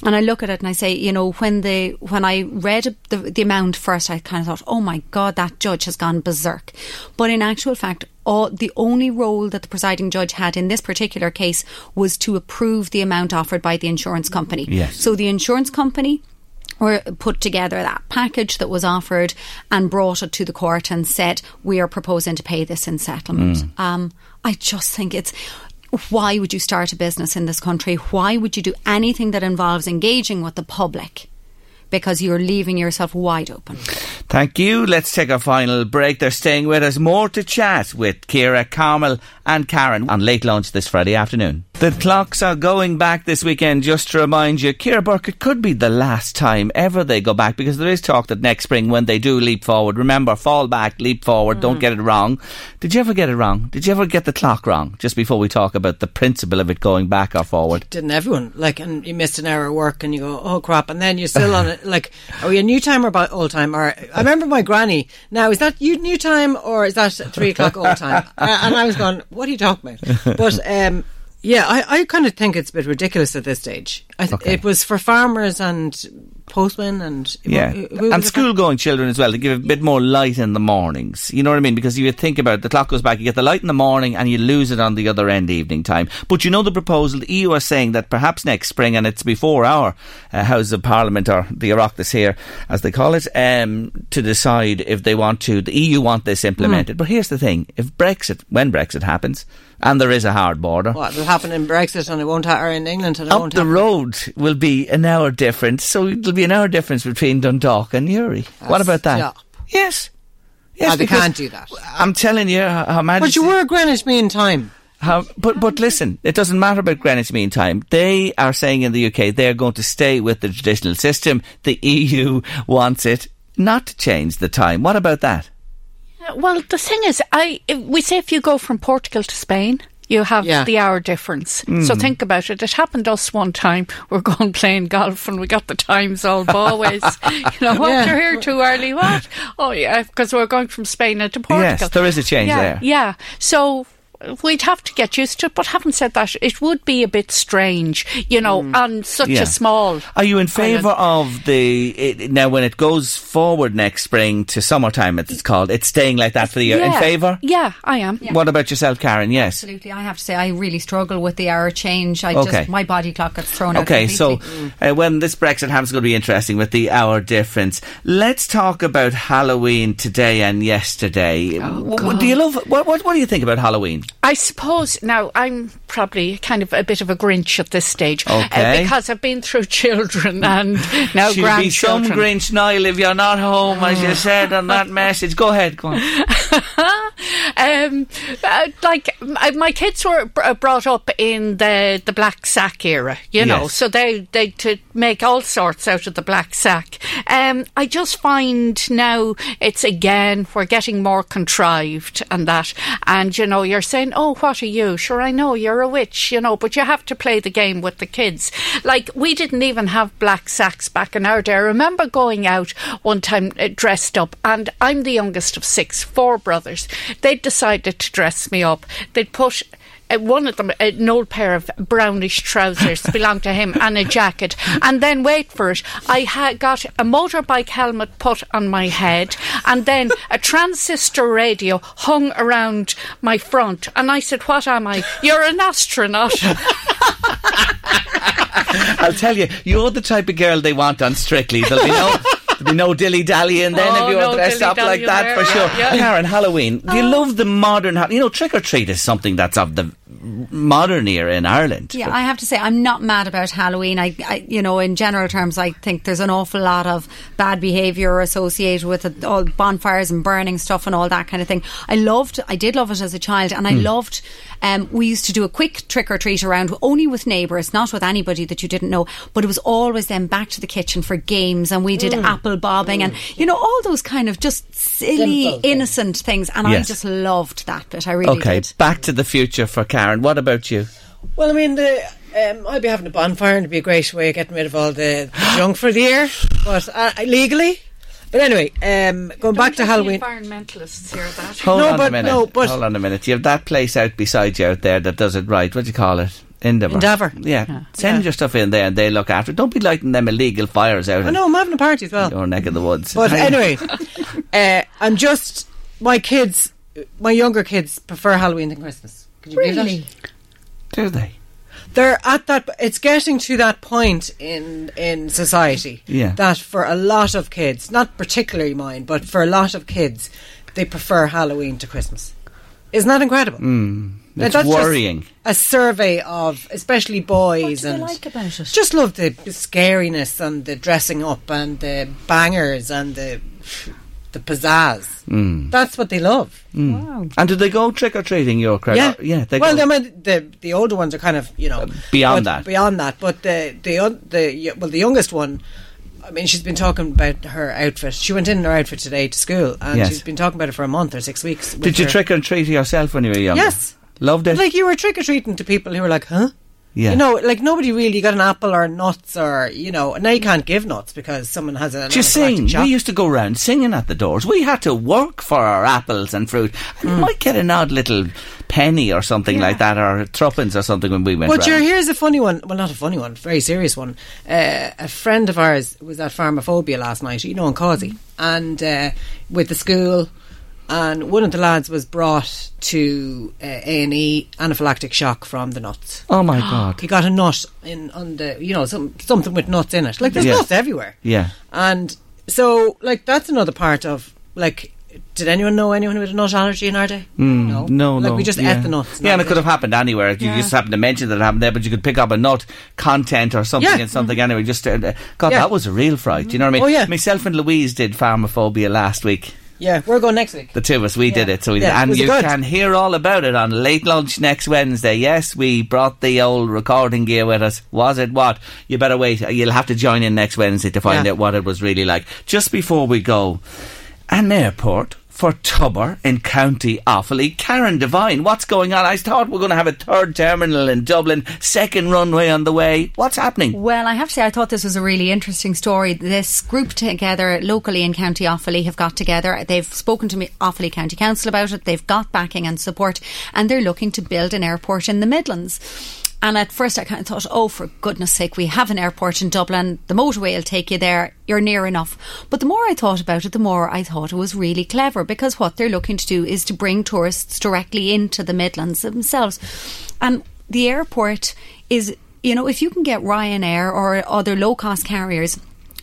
And I look at it and I say, you know, when the when I read the, the amount first, I kind of thought, oh my god, that judge has gone berserk. But in actual fact, all, the only role that the presiding judge had in this particular case was to approve the amount offered by the insurance company. Yes. So the insurance company or put together that package that was offered and brought it to the court and said we are proposing to pay this in settlement. Mm. Um, I just think it's why would you start a business in this country? Why would you do anything that involves engaging with the public? Because you're leaving yourself wide open. Thank you. Let's take a final break. They're staying with us. More to chat with Kira, Carmel, and Karen on late lunch this Friday afternoon. The clocks are going back this weekend. Just to remind you, Kira Burke, it could be the last time ever they go back because there is talk that next spring, when they do leap forward, remember, fall back, leap forward, don't get it wrong. Did you ever get it wrong? Did you ever get the clock wrong? Just before we talk about the principle of it going back or forward. Didn't everyone like? And you missed an hour of work, and you go, "Oh crap!" And then you're still on it. Like, are we a new time or about old time? Or I remember my granny. Now, is that you new time or is that three o'clock old time? Uh, and I was going, "What are you talking about?" But um, yeah, I, I kind of think it's a bit ridiculous at this stage. I th- Okay. It was for farmers and postmen and Yeah, who and it school-going children as well to give a bit more light in the mornings. You know what I mean? Because you think about it, the clock goes back, you get the light in the morning, and you lose it on the other end evening time. But you know the proposal, the EU are saying that perhaps next spring, and it's before our uh, House of Parliament or the Oireachtas here, as they call it, um, to decide if they want to. The EU want this implemented. But here's the thing: if Brexit, when Brexit happens, and there is a hard border, What will happen in Brexit and it won't happen in England and it up the happen. road will be an hour difference. So it'll be an hour difference between Dundalk and Newry. what about that? stop. Yes. Yes, Ah, they can't do that. I'm telling you, Her Her But you were Greenwich Mean Time. How, but but listen, it doesn't matter about Greenwich Mean Time. They are saying in the UK they're going to stay with the traditional system. The EU wants it not to change the time. What about that? Well, the thing is, I we say if you go from Portugal to Spain, you have Yeah. the hour difference. Hmm. So think about it. It happened to us one time. We're going playing golf and we got the times all always. you know what? Yeah. You're here too early. What? Oh yeah, because we're going from Spain into Portugal. Yes, there is a change yeah, there. Yeah. So we'd have to get used to it. But having said that, it would be a bit strange, you know, on such Yeah. a small. Are you in favour of the it, now when it goes forward next spring to summertime? It's called. It's staying like that for the year. In favour? Yeah, I am. What about yourself, Karen? Yes. Absolutely, I have to say I really struggle with the hour change. I Okay. just my body clock gets thrown out. Okay, so completely. uh, when this Brexit happens, it's going to be interesting with the hour difference. Let's talk about Halloween today and yesterday. W- w- do you love? What, what What do you think about Halloween? I suppose now I'm probably kind of a bit of a Grinch at this stage uh, Okay. because I've been through children and now She'll be some. Grinch, Niall, if you're not home, as you said on that message. Go ahead, go on. um, uh, like my, my kids were br- uh, brought up in the the black sack era, you know, Yes. so they they to make all sorts out of the black sack. Um, I just find now it's again we're getting more contrived and that, and you know, you're saying, "Oh, what are you?" Sure, I know you're a witch, you know, but you have to play the game with the kids. Like we didn't even have black sacks back in our day. I remember going out one time uh, dressed up, and I'm the youngest of six, four brothers. They decided to dress me up. They'd put. Uh, one of them, an old pair of brownish trousers belonged to him and a jacket. And then, wait for it, I had got a motorbike helmet put on my head and then a transistor radio hung around my front. And I said, What am I? You're an astronaut. I'll tell you, you're the type of girl they want on Strictly. There'll be no. There'll be no dilly dallying then Oh, if you're no dressed up like that there, for sure. yeah, yeah. Karen, Halloween. Do you love the modern? Ha- You know, trick or treat is something that's of the modern era in Ireland. Yeah, I have to say I'm not mad about Halloween. I, I you know, in general terms, I think there's an awful lot of bad behaviour associated with it, all bonfires and burning stuff and all that kind of thing. I loved, I did love it as a child, and I Hmm. loved. Um, we used to do a quick trick or treat around, only with neighbours, not with anybody that you didn't know. But it was always then back to the kitchen for games, and we did apple bobbing, and you know all those kind of just silly, Simple things. innocent things. And I just loved that bit. I really Okay, did. back to the future for Karen. What about you? Well, I mean, the, um, I'd be having a bonfire and it'd be a great way of getting rid of all the, the junk for the year, but uh, legally. But anyway, um, going back to Halloween. Environmentalists hear that. Hold No, on a but- minute. no, but- Hold on a minute. You have that place out beside you out there that does it right. What do you call it? Endeavour. Endeavour. Yeah. Send your stuff in there and they look after it. Don't be lighting them illegal fires out I in know, I'm having a party as well. your neck of the woods. But anyway, uh, I'm just my kids, my younger kids prefer Halloween than Christmas. Can you believe Really? that? Do they? They're at that. It's getting to that point in in society Yeah. that for a lot of kids, not particularly mine, but for a lot of kids, they prefer Halloween to Christmas. Isn't that incredible? Mm, Now, it's that's just worrying. A survey of especially boys do they and like about it? just love the scariness and the dressing up and the bangers and the the pizzazz. Mm. That's what they love. Wow. And do they go trick or treating? Your crowd? Yeah, yeah. They well, go. I mean, the the older ones are kind of you know beyond but that. Beyond that, but the the the well, the youngest one. I mean, she's been talking about her outfit. She went in her outfit today to school, and Yes. she's been talking about it for a month or six weeks. Did you her- trick or treat yourself when you were young? Yes. Loved it. Like you were trick or treating to people who were like, "Huh." Yeah. You know, like nobody really got an apple or nuts or you know. Now you can't give nuts because someone has a. You sing? We used to go round singing at the doors. We had to work for our apples and fruit. And Mm. you might get an odd little penny or something like that, or threepence or something when we went But you're, here's a funny one. Well, not a funny one, very serious one. Uh, a friend of ours was at Farmaphobia last night, you know, in Causey, and uh, with the school. And one of the lads was brought to uh, A and E anaphylactic shock from the nuts. Oh my god. He got a nut in on the, you know, some, something with nuts in it. Like there's Yeah. nuts everywhere. Yeah. And so, like, that's another part of like. Did anyone know anyone who had a nut allergy in our day? Mm, no, no, Like no. we just yeah. ate the nuts. Yeah, and it that could have happened anywhere. You Yeah. just happened to mention that it happened there, but you could pick up a nut content or something Yeah. and something anyway. Just uh, God, Yeah. that was a real fright. You know what I mean? Oh, yeah. Myself and Louise did Farmaphobia last week. Yeah, we're going next week. The two of us, we did it. So we, Yeah, and you good? can hear all about it on late lunch next Wednesday. Yes, we brought the old recording gear with us. Was it what? You better wait. You'll have to join in next Wednesday to find Yeah. out what it was really like. Just before we go, an airport for Tubber in County Offaly. Karen Devine, what's going on? I thought we are going to have a third terminal in Dublin, second runway on the way. What's happening? Well, I have to say, I thought this was a really interesting story. This group together locally in County Offaly have got together. They've spoken to me, Offaly County Council about it. They've got backing and support, and they're looking to build an airport in the Midlands. And at first, I kind of thought, oh, for goodness sake, we have an airport in Dublin. The motorway will take you there. You're near enough. But the more I thought about it, the more I thought it was really clever because what they're looking to do is to bring tourists directly into the Midlands themselves. And the airport is, you know, if you can get Ryanair or other low cost carriers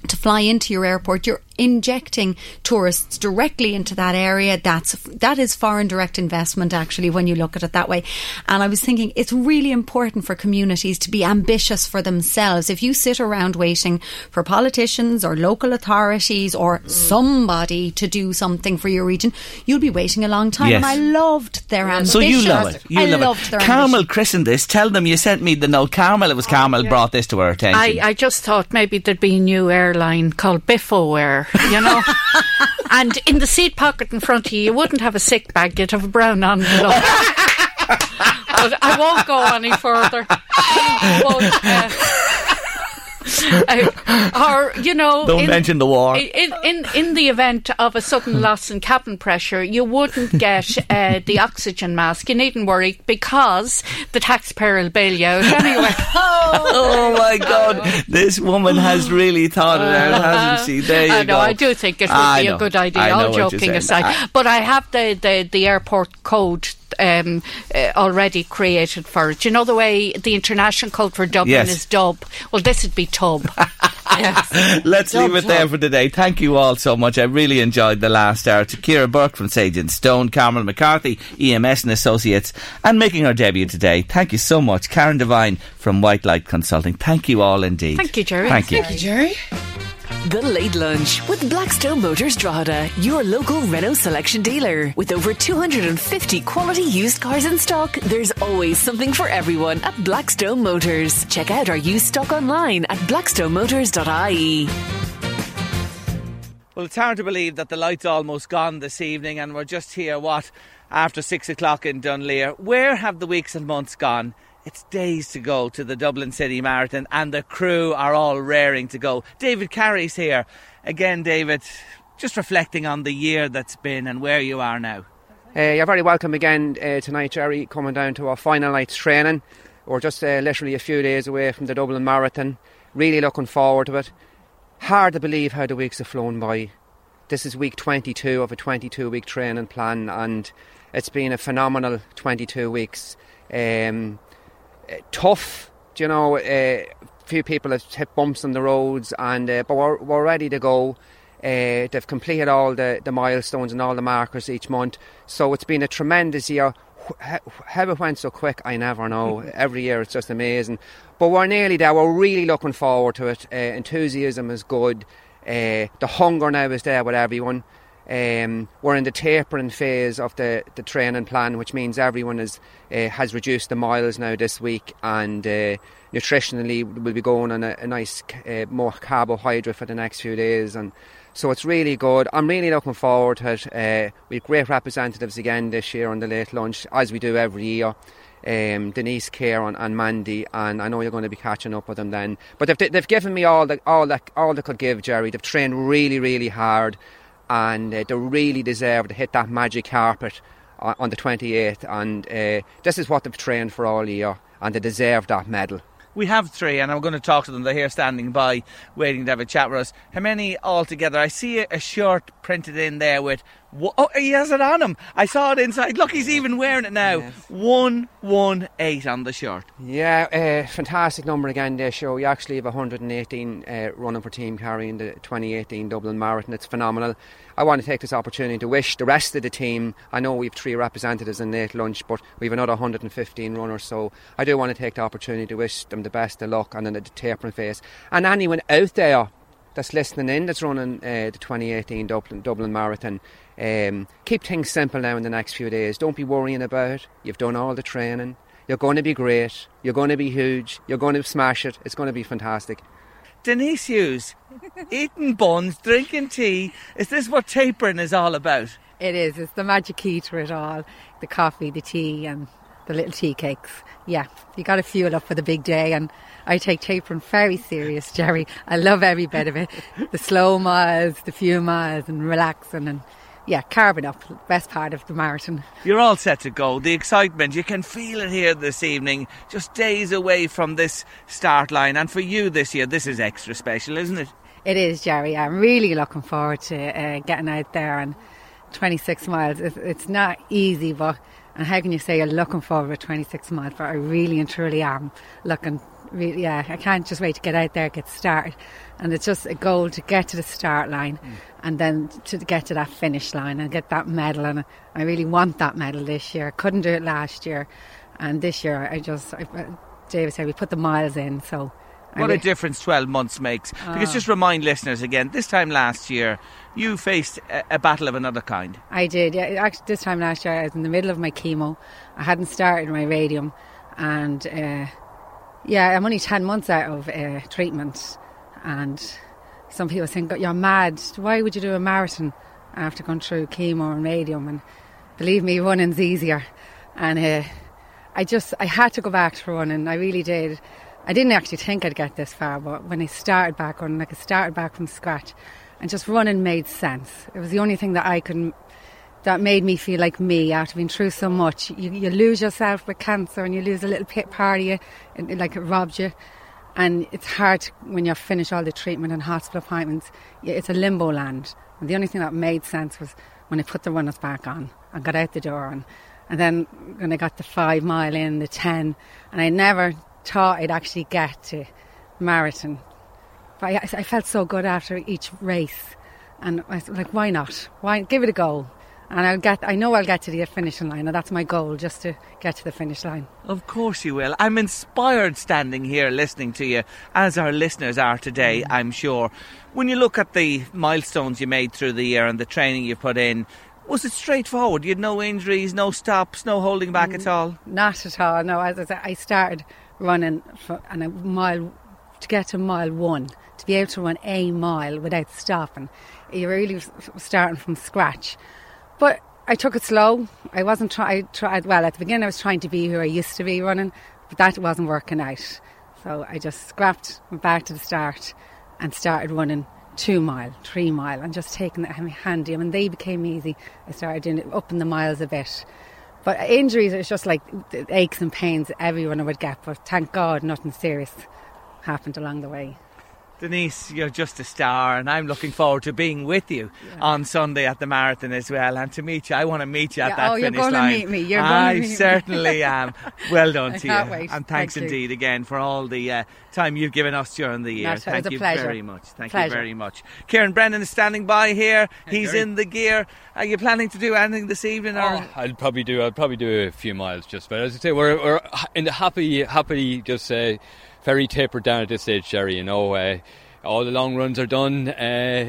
to fly into your airport, you're injecting tourists directly into that area. That's that is foreign direct investment actually when you look at it that way. And I was thinking it's really important for communities to be ambitious for themselves. If you sit around waiting for politicians or local authorities or mm. somebody to do something for your region, you'll be waiting a long time. Yes. And I loved their ambition. So you love it. You I love loved it. their Carmel ambition. christened this. Tell them you sent me the note. Carmel, it was oh, Carmel brought this to our attention. I, I just thought maybe there'd be a new airline called Biffo Air, you know. and in the seat pocket in front of you, you wouldn't have a sick bag, you'd have a brown envelope. but I won't go any further. But, uh, uh, or you know, Don't mention the war. In, in in the event of a sudden loss in cabin pressure, you wouldn't get uh, the oxygen mask. You needn't worry because the taxpayer will bail you out anyway. oh my God! This woman has really thought it out, hasn't she? There you I know. go. I do think it would I be know. a good idea. All joking aside, I- but I have the the, the airport code. Um, uh, already created for it. You know the way the international code for Dublin Yes. is dub. Well, this would be tub. Let's leave it there for today. Thank you all so much. I really enjoyed the last hour. To Kira Burke from Sage and Stone, Carmel McCarthy, EMS and Associates, and making our debut today. Thank you so much. Karen Devine from White Light Consulting. Thank you all indeed. Thank you, Jerry. Thank you. Jerry. The Late Lunch with Blackstone Motors Drogheda, your local Renault selection dealer. With over 250 quality used cars in stock, there's always something for everyone at Blackstone Motors. Check out our used stock online at blackstonemotors.ie. Well, it's hard to believe that the light's almost gone this evening, and we're just here, what, after six o'clock in Dunleer. Where have the weeks and months gone? It's days to go to the Dublin City Marathon, and the crew are all raring to go. David Carey's here. Again, David, just reflecting on the year that's been and where you are now. Uh, you're very welcome again uh, tonight, Jerry, coming down to our final night's training. We're just uh, literally a few days away from the Dublin Marathon. Really looking forward to it. Hard to believe how the weeks have flown by. This is week 22 of a 22 week training plan, and it's been a phenomenal 22 weeks. Um, tough, you know. A few people have hit bumps on the roads, and uh, but we're, we're ready to go. Uh, they've completed all the, the milestones and all the markers each month, so it's been a tremendous year. How it went so quick, I never know. Every year it's just amazing. But we're nearly there. We're really looking forward to it. Uh, enthusiasm is good. Uh, the hunger now is there with everyone. Um, we're in the tapering phase of the, the training plan, which means everyone is, uh, has reduced the miles now this week, and uh, nutritionally we'll be going on a, a nice uh, more carbohydrate for the next few days, and so it's really good. I'm really looking forward to it. Uh, we've great representatives again this year on the late lunch, as we do every year. Um, Denise, Kieran, and Mandy, and I know you're going to be catching up with them then. But they've, they've given me all that all that all they could give, Jerry. They've trained really, really hard, and uh, they really deserve to hit that magic carpet on, the 28th. And uh, this is what they've trained for all year, and they deserve that medal. We have three, and I'm going to talk to them. They're here standing by, waiting to have a chat with us. How many altogether? I see a shirt printed in there with. Wha- Oh, he has it on him. I saw it inside. Look, he's even wearing it now. One one eight on the shirt. Yeah, uh, fantastic number again this show. You actually have 118 uh, running for Team carrying the 2018 Dublin Marathon. It's phenomenal. I want to take this opportunity to wish the rest of the team. I know we've three representatives in late lunch, but we've another 115 runners. So I do want to take the opportunity to wish them the best of luck and in the tapering phase. And anyone out there that's listening in that's running uh, the 2018 Dublin, Dublin Marathon. Um, keep things simple now in the next few days. Don't be worrying about it. You've done all the training. You're going to be great. You're going to be huge. You're going to smash it. It's going to be fantastic. Denise Hughes, eating buns, drinking tea. Is this what tapering is all about? It is. It's the magic key to it all. The coffee, the tea, and the little tea cakes. Yeah, you got to fuel up for the big day. And I take tapering very serious, Jerry. I love every bit of it. The slow miles, the few miles, and relaxing and yeah, carbon up, best part of the marathon. You're all set to go. The excitement, you can feel it here this evening, just days away from this start line. And for you this year, this is extra special, isn't it? It is, Jerry. I'm really looking forward to uh, getting out there and 26 miles. It's, it's, not easy, but and how can you say you're looking forward to 26 miles? But I really and truly am looking. Really, yeah, I can't just wait to get out there, get started, and it's just a goal to get to the start line, mm. and then to get to that finish line and get that medal. And I really want that medal this year. I couldn't do it last year, and this year I just, I, David said we put the miles in, so what a difference 12 months makes. Because just remind listeners again, this time last year, you faced a, a, battle of another kind. I did. Yeah, actually, this time last year, I was in the middle of my chemo. I hadn't started my radium, and uh, yeah, I'm only 10 months out of uh, treatment. And some people think, "You're mad. Why would you do a marathon after going through chemo and radium?" And believe me, running's easier. And uh, I just, I had to go back to running. I really did I didn't actually think I'd get this far, but when I started back running, like I started back from scratch, and just running made sense. It was the only thing that I could, that made me feel like me after being through so much. You, you lose yourself with cancer, and you lose a little pit part of you, and like it robs you. And it's hard when you finish all the treatment and hospital appointments. It's a limbo land. And the only thing that made sense was when I put the runners back on and got out the door. And, and then when I got the five mile in, the 10, and I never thought I'd actually get to marathon. But I, I felt so good after each race, and I was like, why not? Why give it a go? And I'll get. I know I'll get to the finishing line, and that's my goal, just to get to the finish line. Of course you will. I'm inspired standing here listening to you, as our listeners are today. Mm. I'm sure. When you look at the milestones you made through the year and the training you put in, was it straightforward? You had no injuries, no stops, no holding back mm, at all. Not at all. No, as I said, I started running for, and a mile to get to mile one to be able to run a mile without stopping. You're really starting from scratch. But I took it slow. I wasn't trying. Tried well at the beginning. I was trying to be who I used to be running, but that wasn't working out. So I just scrapped, went back to the start, and started running two mile, three mile, and just taking it handy. I mean, they became easy. I started doing it up in the miles a bit. But injuries, it's just like aches and pains everyone would get. But thank God, nothing serious happened along the way. Denise, you're just a star, and I'm looking forward to being with you yeah. on Sunday at the marathon as well, and to meet you. I want to meet you at yeah, that oh, finish you're line. To meet me. You're I to meet certainly me. am. Well done to you, wait. and thanks Thank indeed you. again for all the uh, time you've given us during the year. Not, Thank you pleasure. very much. Thank pleasure. you very much. Kieran Brennan is standing by here. He's Gary. in the gear. Are you planning to do anything this evening? Or? Oh, I'll probably do. I'll probably do a few miles just. But as I say, we're, we're in the happy, happy, just uh, very tapered down at this stage, Jerry. You know. Uh, all the long runs are done uh,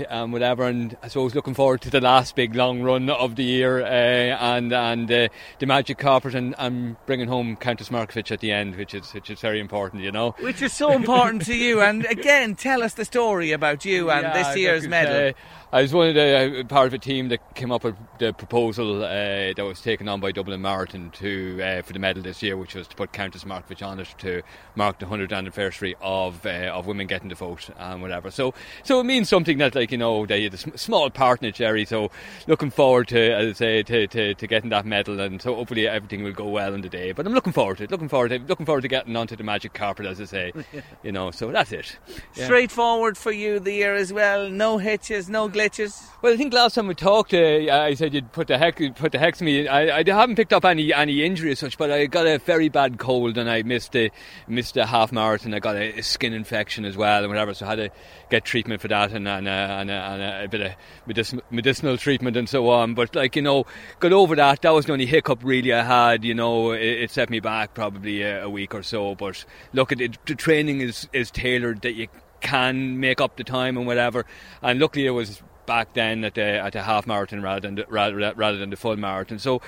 and whatever and I suppose looking forward to the last big long run of the year uh, and and uh, the magic carpet and, and bringing home Countess Markievicz at the end which is which is very important you know. Which is so important to you and again tell us the story about you and Yeah, this year's look, medal. Uh, I was one of the uh, part of a team that came up with the proposal uh, that was taken on by Dublin Marathon to uh, for the medal this year, which was to put Countess Markievicz on it to mark the 100th anniversary of uh, of women getting the vote and whatever. So so it means something that like you know they had a small part in it, Jerry. So looking forward to as I say to, to, to getting that medal, and so hopefully everything will go well in the day. But I'm looking forward to it. Looking forward to looking forward to getting onto the magic carpet, as I say. you know, so that's it. Yeah. straightforward for you the year as well no hitches no glitches Well, I think last time we talked, uh, I said you'd put the heck put the hex me. I, I haven't picked up any any injury as such, but I got a very bad cold and I missed the missed a half marathon. I got a, a skin infection as well and whatever, so I had to get treatment for that and and, uh, and, uh, and a bit of medic- medicinal treatment and so on. But like you know, got over that. That was the only hiccup really I had. You know, it, it set me back probably a, a week or so. But look, it, the training is is tailored that you can make up the time and whatever. And luckily, it was back then at the at the half marathon rather than the, rather rather than the full marathon. So,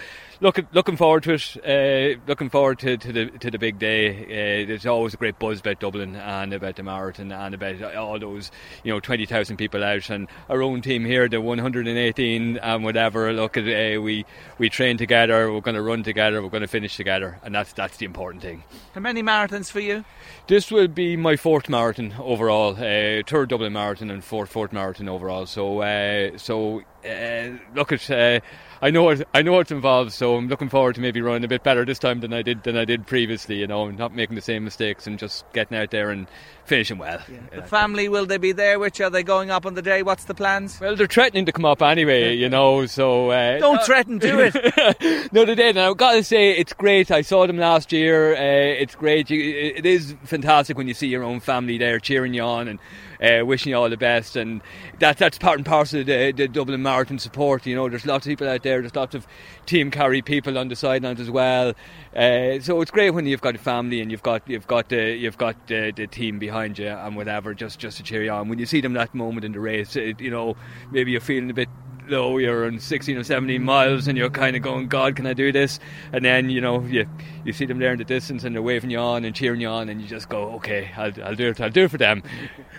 looking looking forward to it. Uh, looking forward to, to the to the big day. Uh, there's always a great buzz about Dublin and about the marathon and about all those you know twenty thousand people out and our own team here, the 118 and whatever. Look at uh, we we train together. We're going to run together. We're going to finish together, and that's that's the important thing. How many marathons for you? This will be my fourth marathon overall, uh, third Dublin marathon and fourth fourth marathon overall. So uh, so uh, look at. Uh, I know what I know what's involved, so I'm looking forward to maybe running a bit better this time than I did than I did previously. You know, not making the same mistakes and just getting out there and finishing well. The family will they be there? Which are they going up on the day? What's the plans? Well, they're threatening to come up anyway. You know, so uh, Don't threaten, do it. no, they did. And I've got to say, it's great. I saw them last year. Uh, it's great. You, it is fantastic when you see your own family there cheering you on and uh, wishing you all the best. And that, that's part and parcel of the, the Dublin Marathon support. You know, there's lots of people out there. There's lots of team carry people on the sidelines as well. Uh, so it's great when you've got a family and you've got you've got the you've got the, the team behind you and whatever, just just to cheer you on. When you see them that moment in the race, it, you know, maybe you're feeling a bit low, you're on 16 or 17 miles and you're kind of going, God, can I do this? And then, you know, you, you see them there in the distance and they're waving you on and cheering you on and you just go, okay, I'll, I'll do it, I'll do it for them.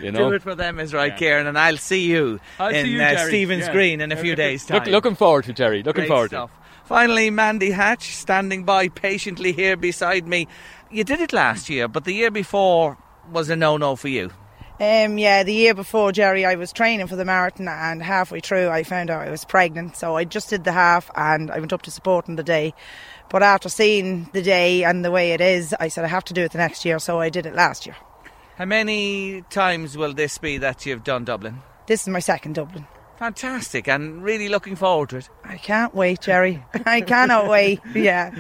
You know? Do it for them is right, yeah. Kieran, and I'll see you I'll in see you, uh. Stephen's Yeah. Green in a few days' time. Look, looking forward to Jerry. Looking Great forward stuff. to. Finally, Mandy Hatch standing by patiently here beside me. You did it last year, but the year before was a no-no for you. Um, yeah, the year before, Jerry, I was training for the marathon, and halfway through, I found out I was pregnant. So I just did the half, and I went up to support on the day. But after seeing the day and the way it is, I said I have to do it the next year. So I did it last year. How many times will this be that you've done Dublin? This is my second Dublin. Fantastic, and really looking forward to it. I can't wait, Jerry. I cannot wait. Yeah,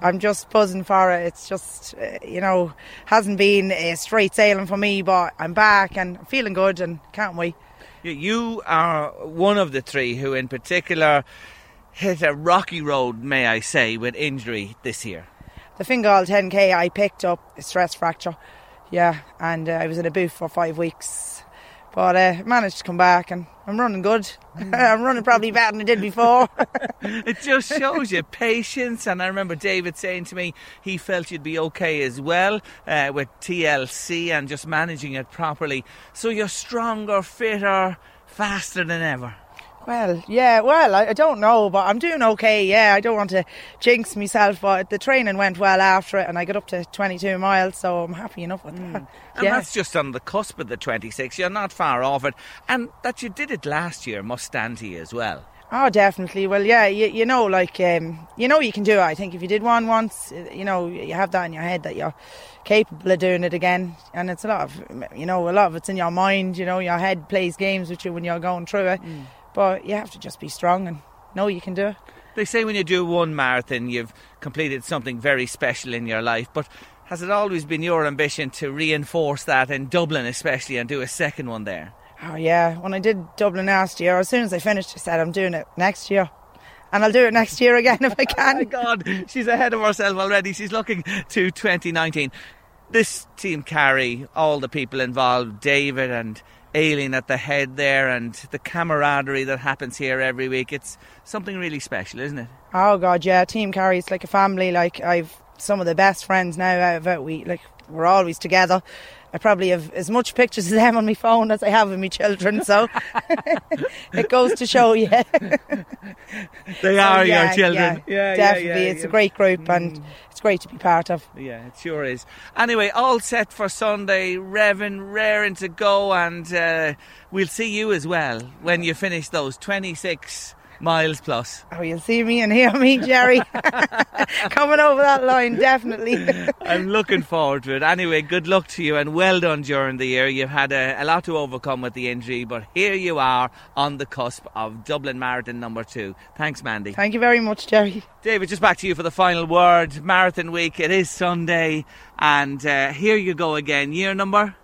I'm just buzzing for it. It's just, uh, you know, hasn't been a straight sailing for me, but I'm back and I'm feeling good and can't wait. You- You are one of the three who, in particular, hit a rocky road, may I say, with injury this year. The Fingal 10k, I picked up a stress fracture. Yeah, and uh, I was in a boot for five weeks. But uh, managed to come back and I'm running good. I'm running probably better than I did before. it just shows you patience. And I remember David saying to me he felt you'd be okay as well uh, with TLC and just managing it properly. So you're stronger, fitter, faster than ever. Well, yeah, well, I, I don't know, but I'm doing okay. Yeah, I don't want to jinx myself, but the training went well after it, and I got up to 22 miles, so I'm happy enough with that. And yeah. that's just on the cusp of the 26. You're not far off it. And that you did it last year must stand to you as well. Oh, definitely. Well, yeah, you, you know, like, um, you know, you can do it. I think if you did one once, uh, you know, you have that in your head that you're capable of doing it again. And it's a lot of, you know, a lot of it's in your mind, you know, your head plays games with you when you're going through it. But you have to just be strong and know you can do it. They say when you do one marathon, you've completed something very special in your life. But has it always been your ambition to reinforce that in Dublin, especially, and do a second one there? Oh, yeah. When I did Dublin last year, as soon as I finished, I said, I'm doing it next year. And I'll do it next year again if I oh, can. My God, she's ahead of herself already. She's looking to 2019. This team carry all the people involved, David and Aileen at the head there, and the camaraderie that happens here every week. It's something really special, isn't it? Oh God, yeah. Team carries like a family. Like I've some of the best friends now out of it. We like we're always together. I probably have as much pictures of them on my phone as I have of my children. So it goes to show you. They So, are yeah, your children. yeah, Yeah, yeah, definitely. yeah, it's yeah. a great group and mm. It's great to be part of. Yeah, it sure is. Anyway, all set for Sunday, revving, raring to go, and uh, we'll see you as well when you finish those 26 miles plus. Oh, you'll see me and hear me, Jerry, coming over that line, definitely. I'm looking forward to it. Anyway, good luck to you and well done during the year. You've had a, a lot to overcome with the injury, but here you are on the cusp of Dublin Marathon number two. Thanks, Mandy. Thank you very much, Jerry. David, just back to you for the final word. Marathon week, it is Sunday, and uh, here you go again. Year number?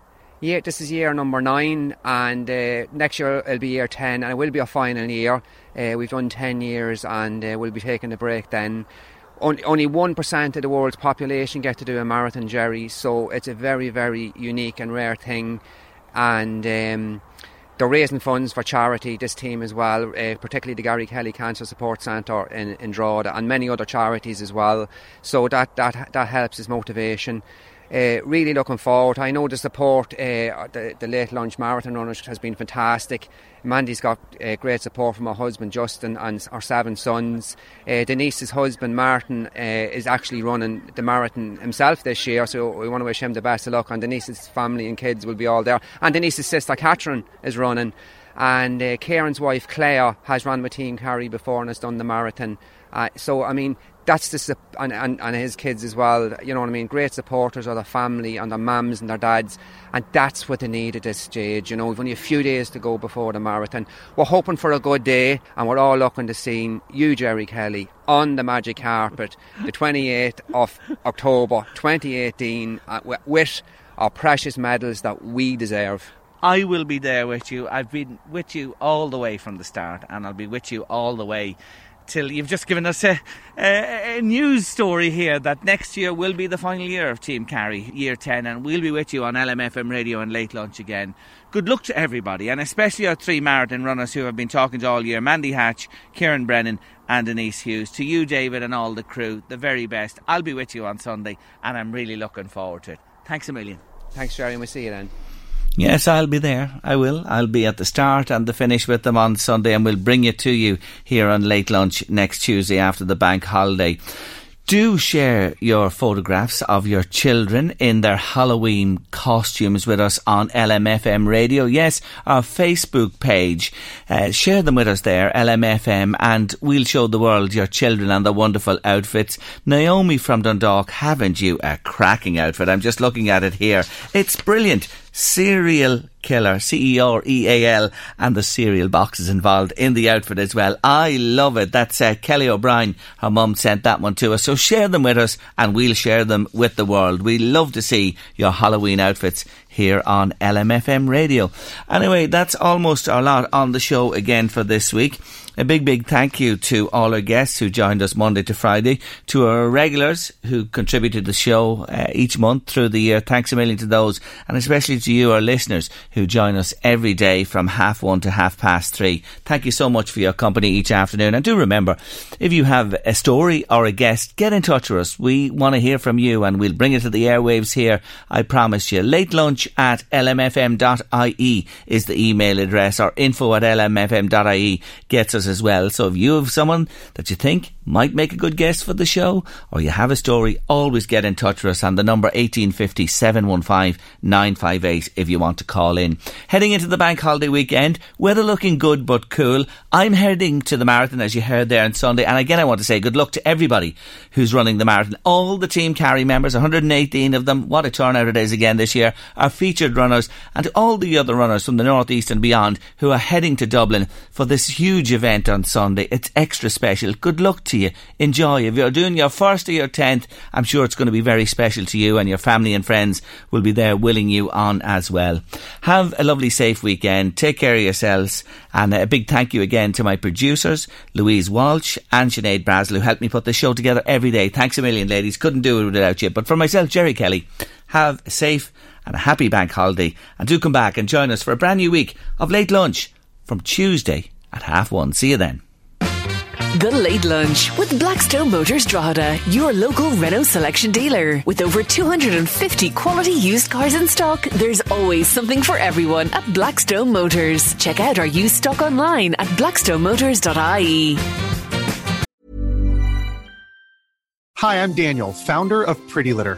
Yeah, this is year number nine, and uh, next year it'll be year ten, and it will be a final year. Uh, we've done ten years, and uh, we'll be taking a break then. On- Only one percent of the world's population get to do a marathon, Jerry. So it's a very, very unique and rare thing, and um, they're raising funds for charity, this team as well, uh, particularly the Gary Kelly Cancer Support Centre in, in Drogheda and many other charities as well. So that, that, that helps his motivation. Uh, really looking forward. I know the support, uh, the, the late lunch marathon runners has been fantastic. Mandy's got uh, great support from her husband Justin and our seven sons. Uh, Denise's husband Martin uh, is actually running the marathon himself this year, so we want to wish him the best of luck. And Denise's family and kids will be all there. And Denise's sister Catherine is running. And uh, Kieran's wife Claire has run with Team Kerry before and has done the marathon. So, I mean, that's the and, and, and his kids as well. You know what I mean? Great supporters of their family and their mums and their dads, and that's what they need at this stage. You know, we've only a few days to go before the marathon. We're hoping for a good day, and we're all looking to see you, Jerry Kelly, on the magic carpet, the 28th of October, 2018, uh, with our precious medals that we deserve. I will be there with you. I've been with you all the way from the start, and I'll be with you all the way till you've just given us a, a, a, news story here that next year will be the final year of Team Kerry, year 10, and we'll be with you on LMFM radio and late lunch again. Good luck to everybody, and especially our three marathon runners who have been talking to all year Mandy Hatch, Kieran Brennan, and Denise Hughes. To you, David, and all the crew, the very best. I'll be with you on Sunday, and I'm really looking forward to it. Thanks a million. Thanks, Jerry, and we'll see you then. Yes, I'll be there. I will. I'll be at the start and the finish with them on Sunday, and we'll bring it to you here on late lunch next Tuesday after the bank holiday. Do share your photographs of your children in their Halloween costumes with us on LMFM radio. Yes, our Facebook page. Uh, share them with us there, LMFM, and we'll show the world your children and the wonderful outfits. Naomi from Dundalk, haven't you a cracking outfit? I'm just looking at it here. It's brilliant serial killer, C E R E A L, and the cereal boxes involved in the outfit as well. I love it. That's uh, Kelly O'Brien. Her mum sent that one to us. So share them with us and we'll share them with the world. We love to see your Halloween outfits here on LMFM radio. Anyway, that's almost our lot on the show again for this week. A big, big thank you to all our guests who joined us Monday to Friday, to our regulars who contributed the show uh, each month through the year. Thanks a million to those, and especially to you, our listeners, who join us every day from half one to half past three. Thank you so much for your company each afternoon. And do remember, if you have a story or a guest, get in touch with us. We want to hear from you, and we'll bring it to the airwaves here. I promise you. Late lunch at lmfm.ie is the email address, or info at lmfm.ie gets us as well. So if you have someone that you think might make a good guest for the show, or you have a story, always get in touch with us on the number 1850 715 958 if you want to call in. Heading into the bank holiday weekend, weather looking good but cool. I'm heading to the marathon as you heard there on Sunday, and again I want to say good luck to everybody who's running the marathon. All the Team Carry members, 118 of them, what a turnout it is again this year, are featured runners, and to all the other runners from the northeast and beyond who are heading to Dublin for this huge event on Sunday. It's extra special. Good luck to you. Enjoy. If you're doing your first or your tenth, I'm sure it's going to be very special to you and your family and friends will be there willing you on as well. Have a lovely, safe weekend. Take care of yourselves. And a big thank you again to my producers, Louise Walsh and Sinead Brazel, who helped me put the show together every day. Thanks a million, ladies. Couldn't do it without you. But for myself, Jerry Kelly, have a safe and a happy bank holiday. And do come back and join us for a brand new week of late lunch from Tuesday at half one. See you then. The Late Lunch with Blackstone Motors Drogheda, your local Renault selection dealer. With over 250 quality used cars in stock, there's always something for everyone at Blackstone Motors. Check out our used stock online at blackstonemotors.ie. Hi, I'm Daniel, founder of Pretty Litter.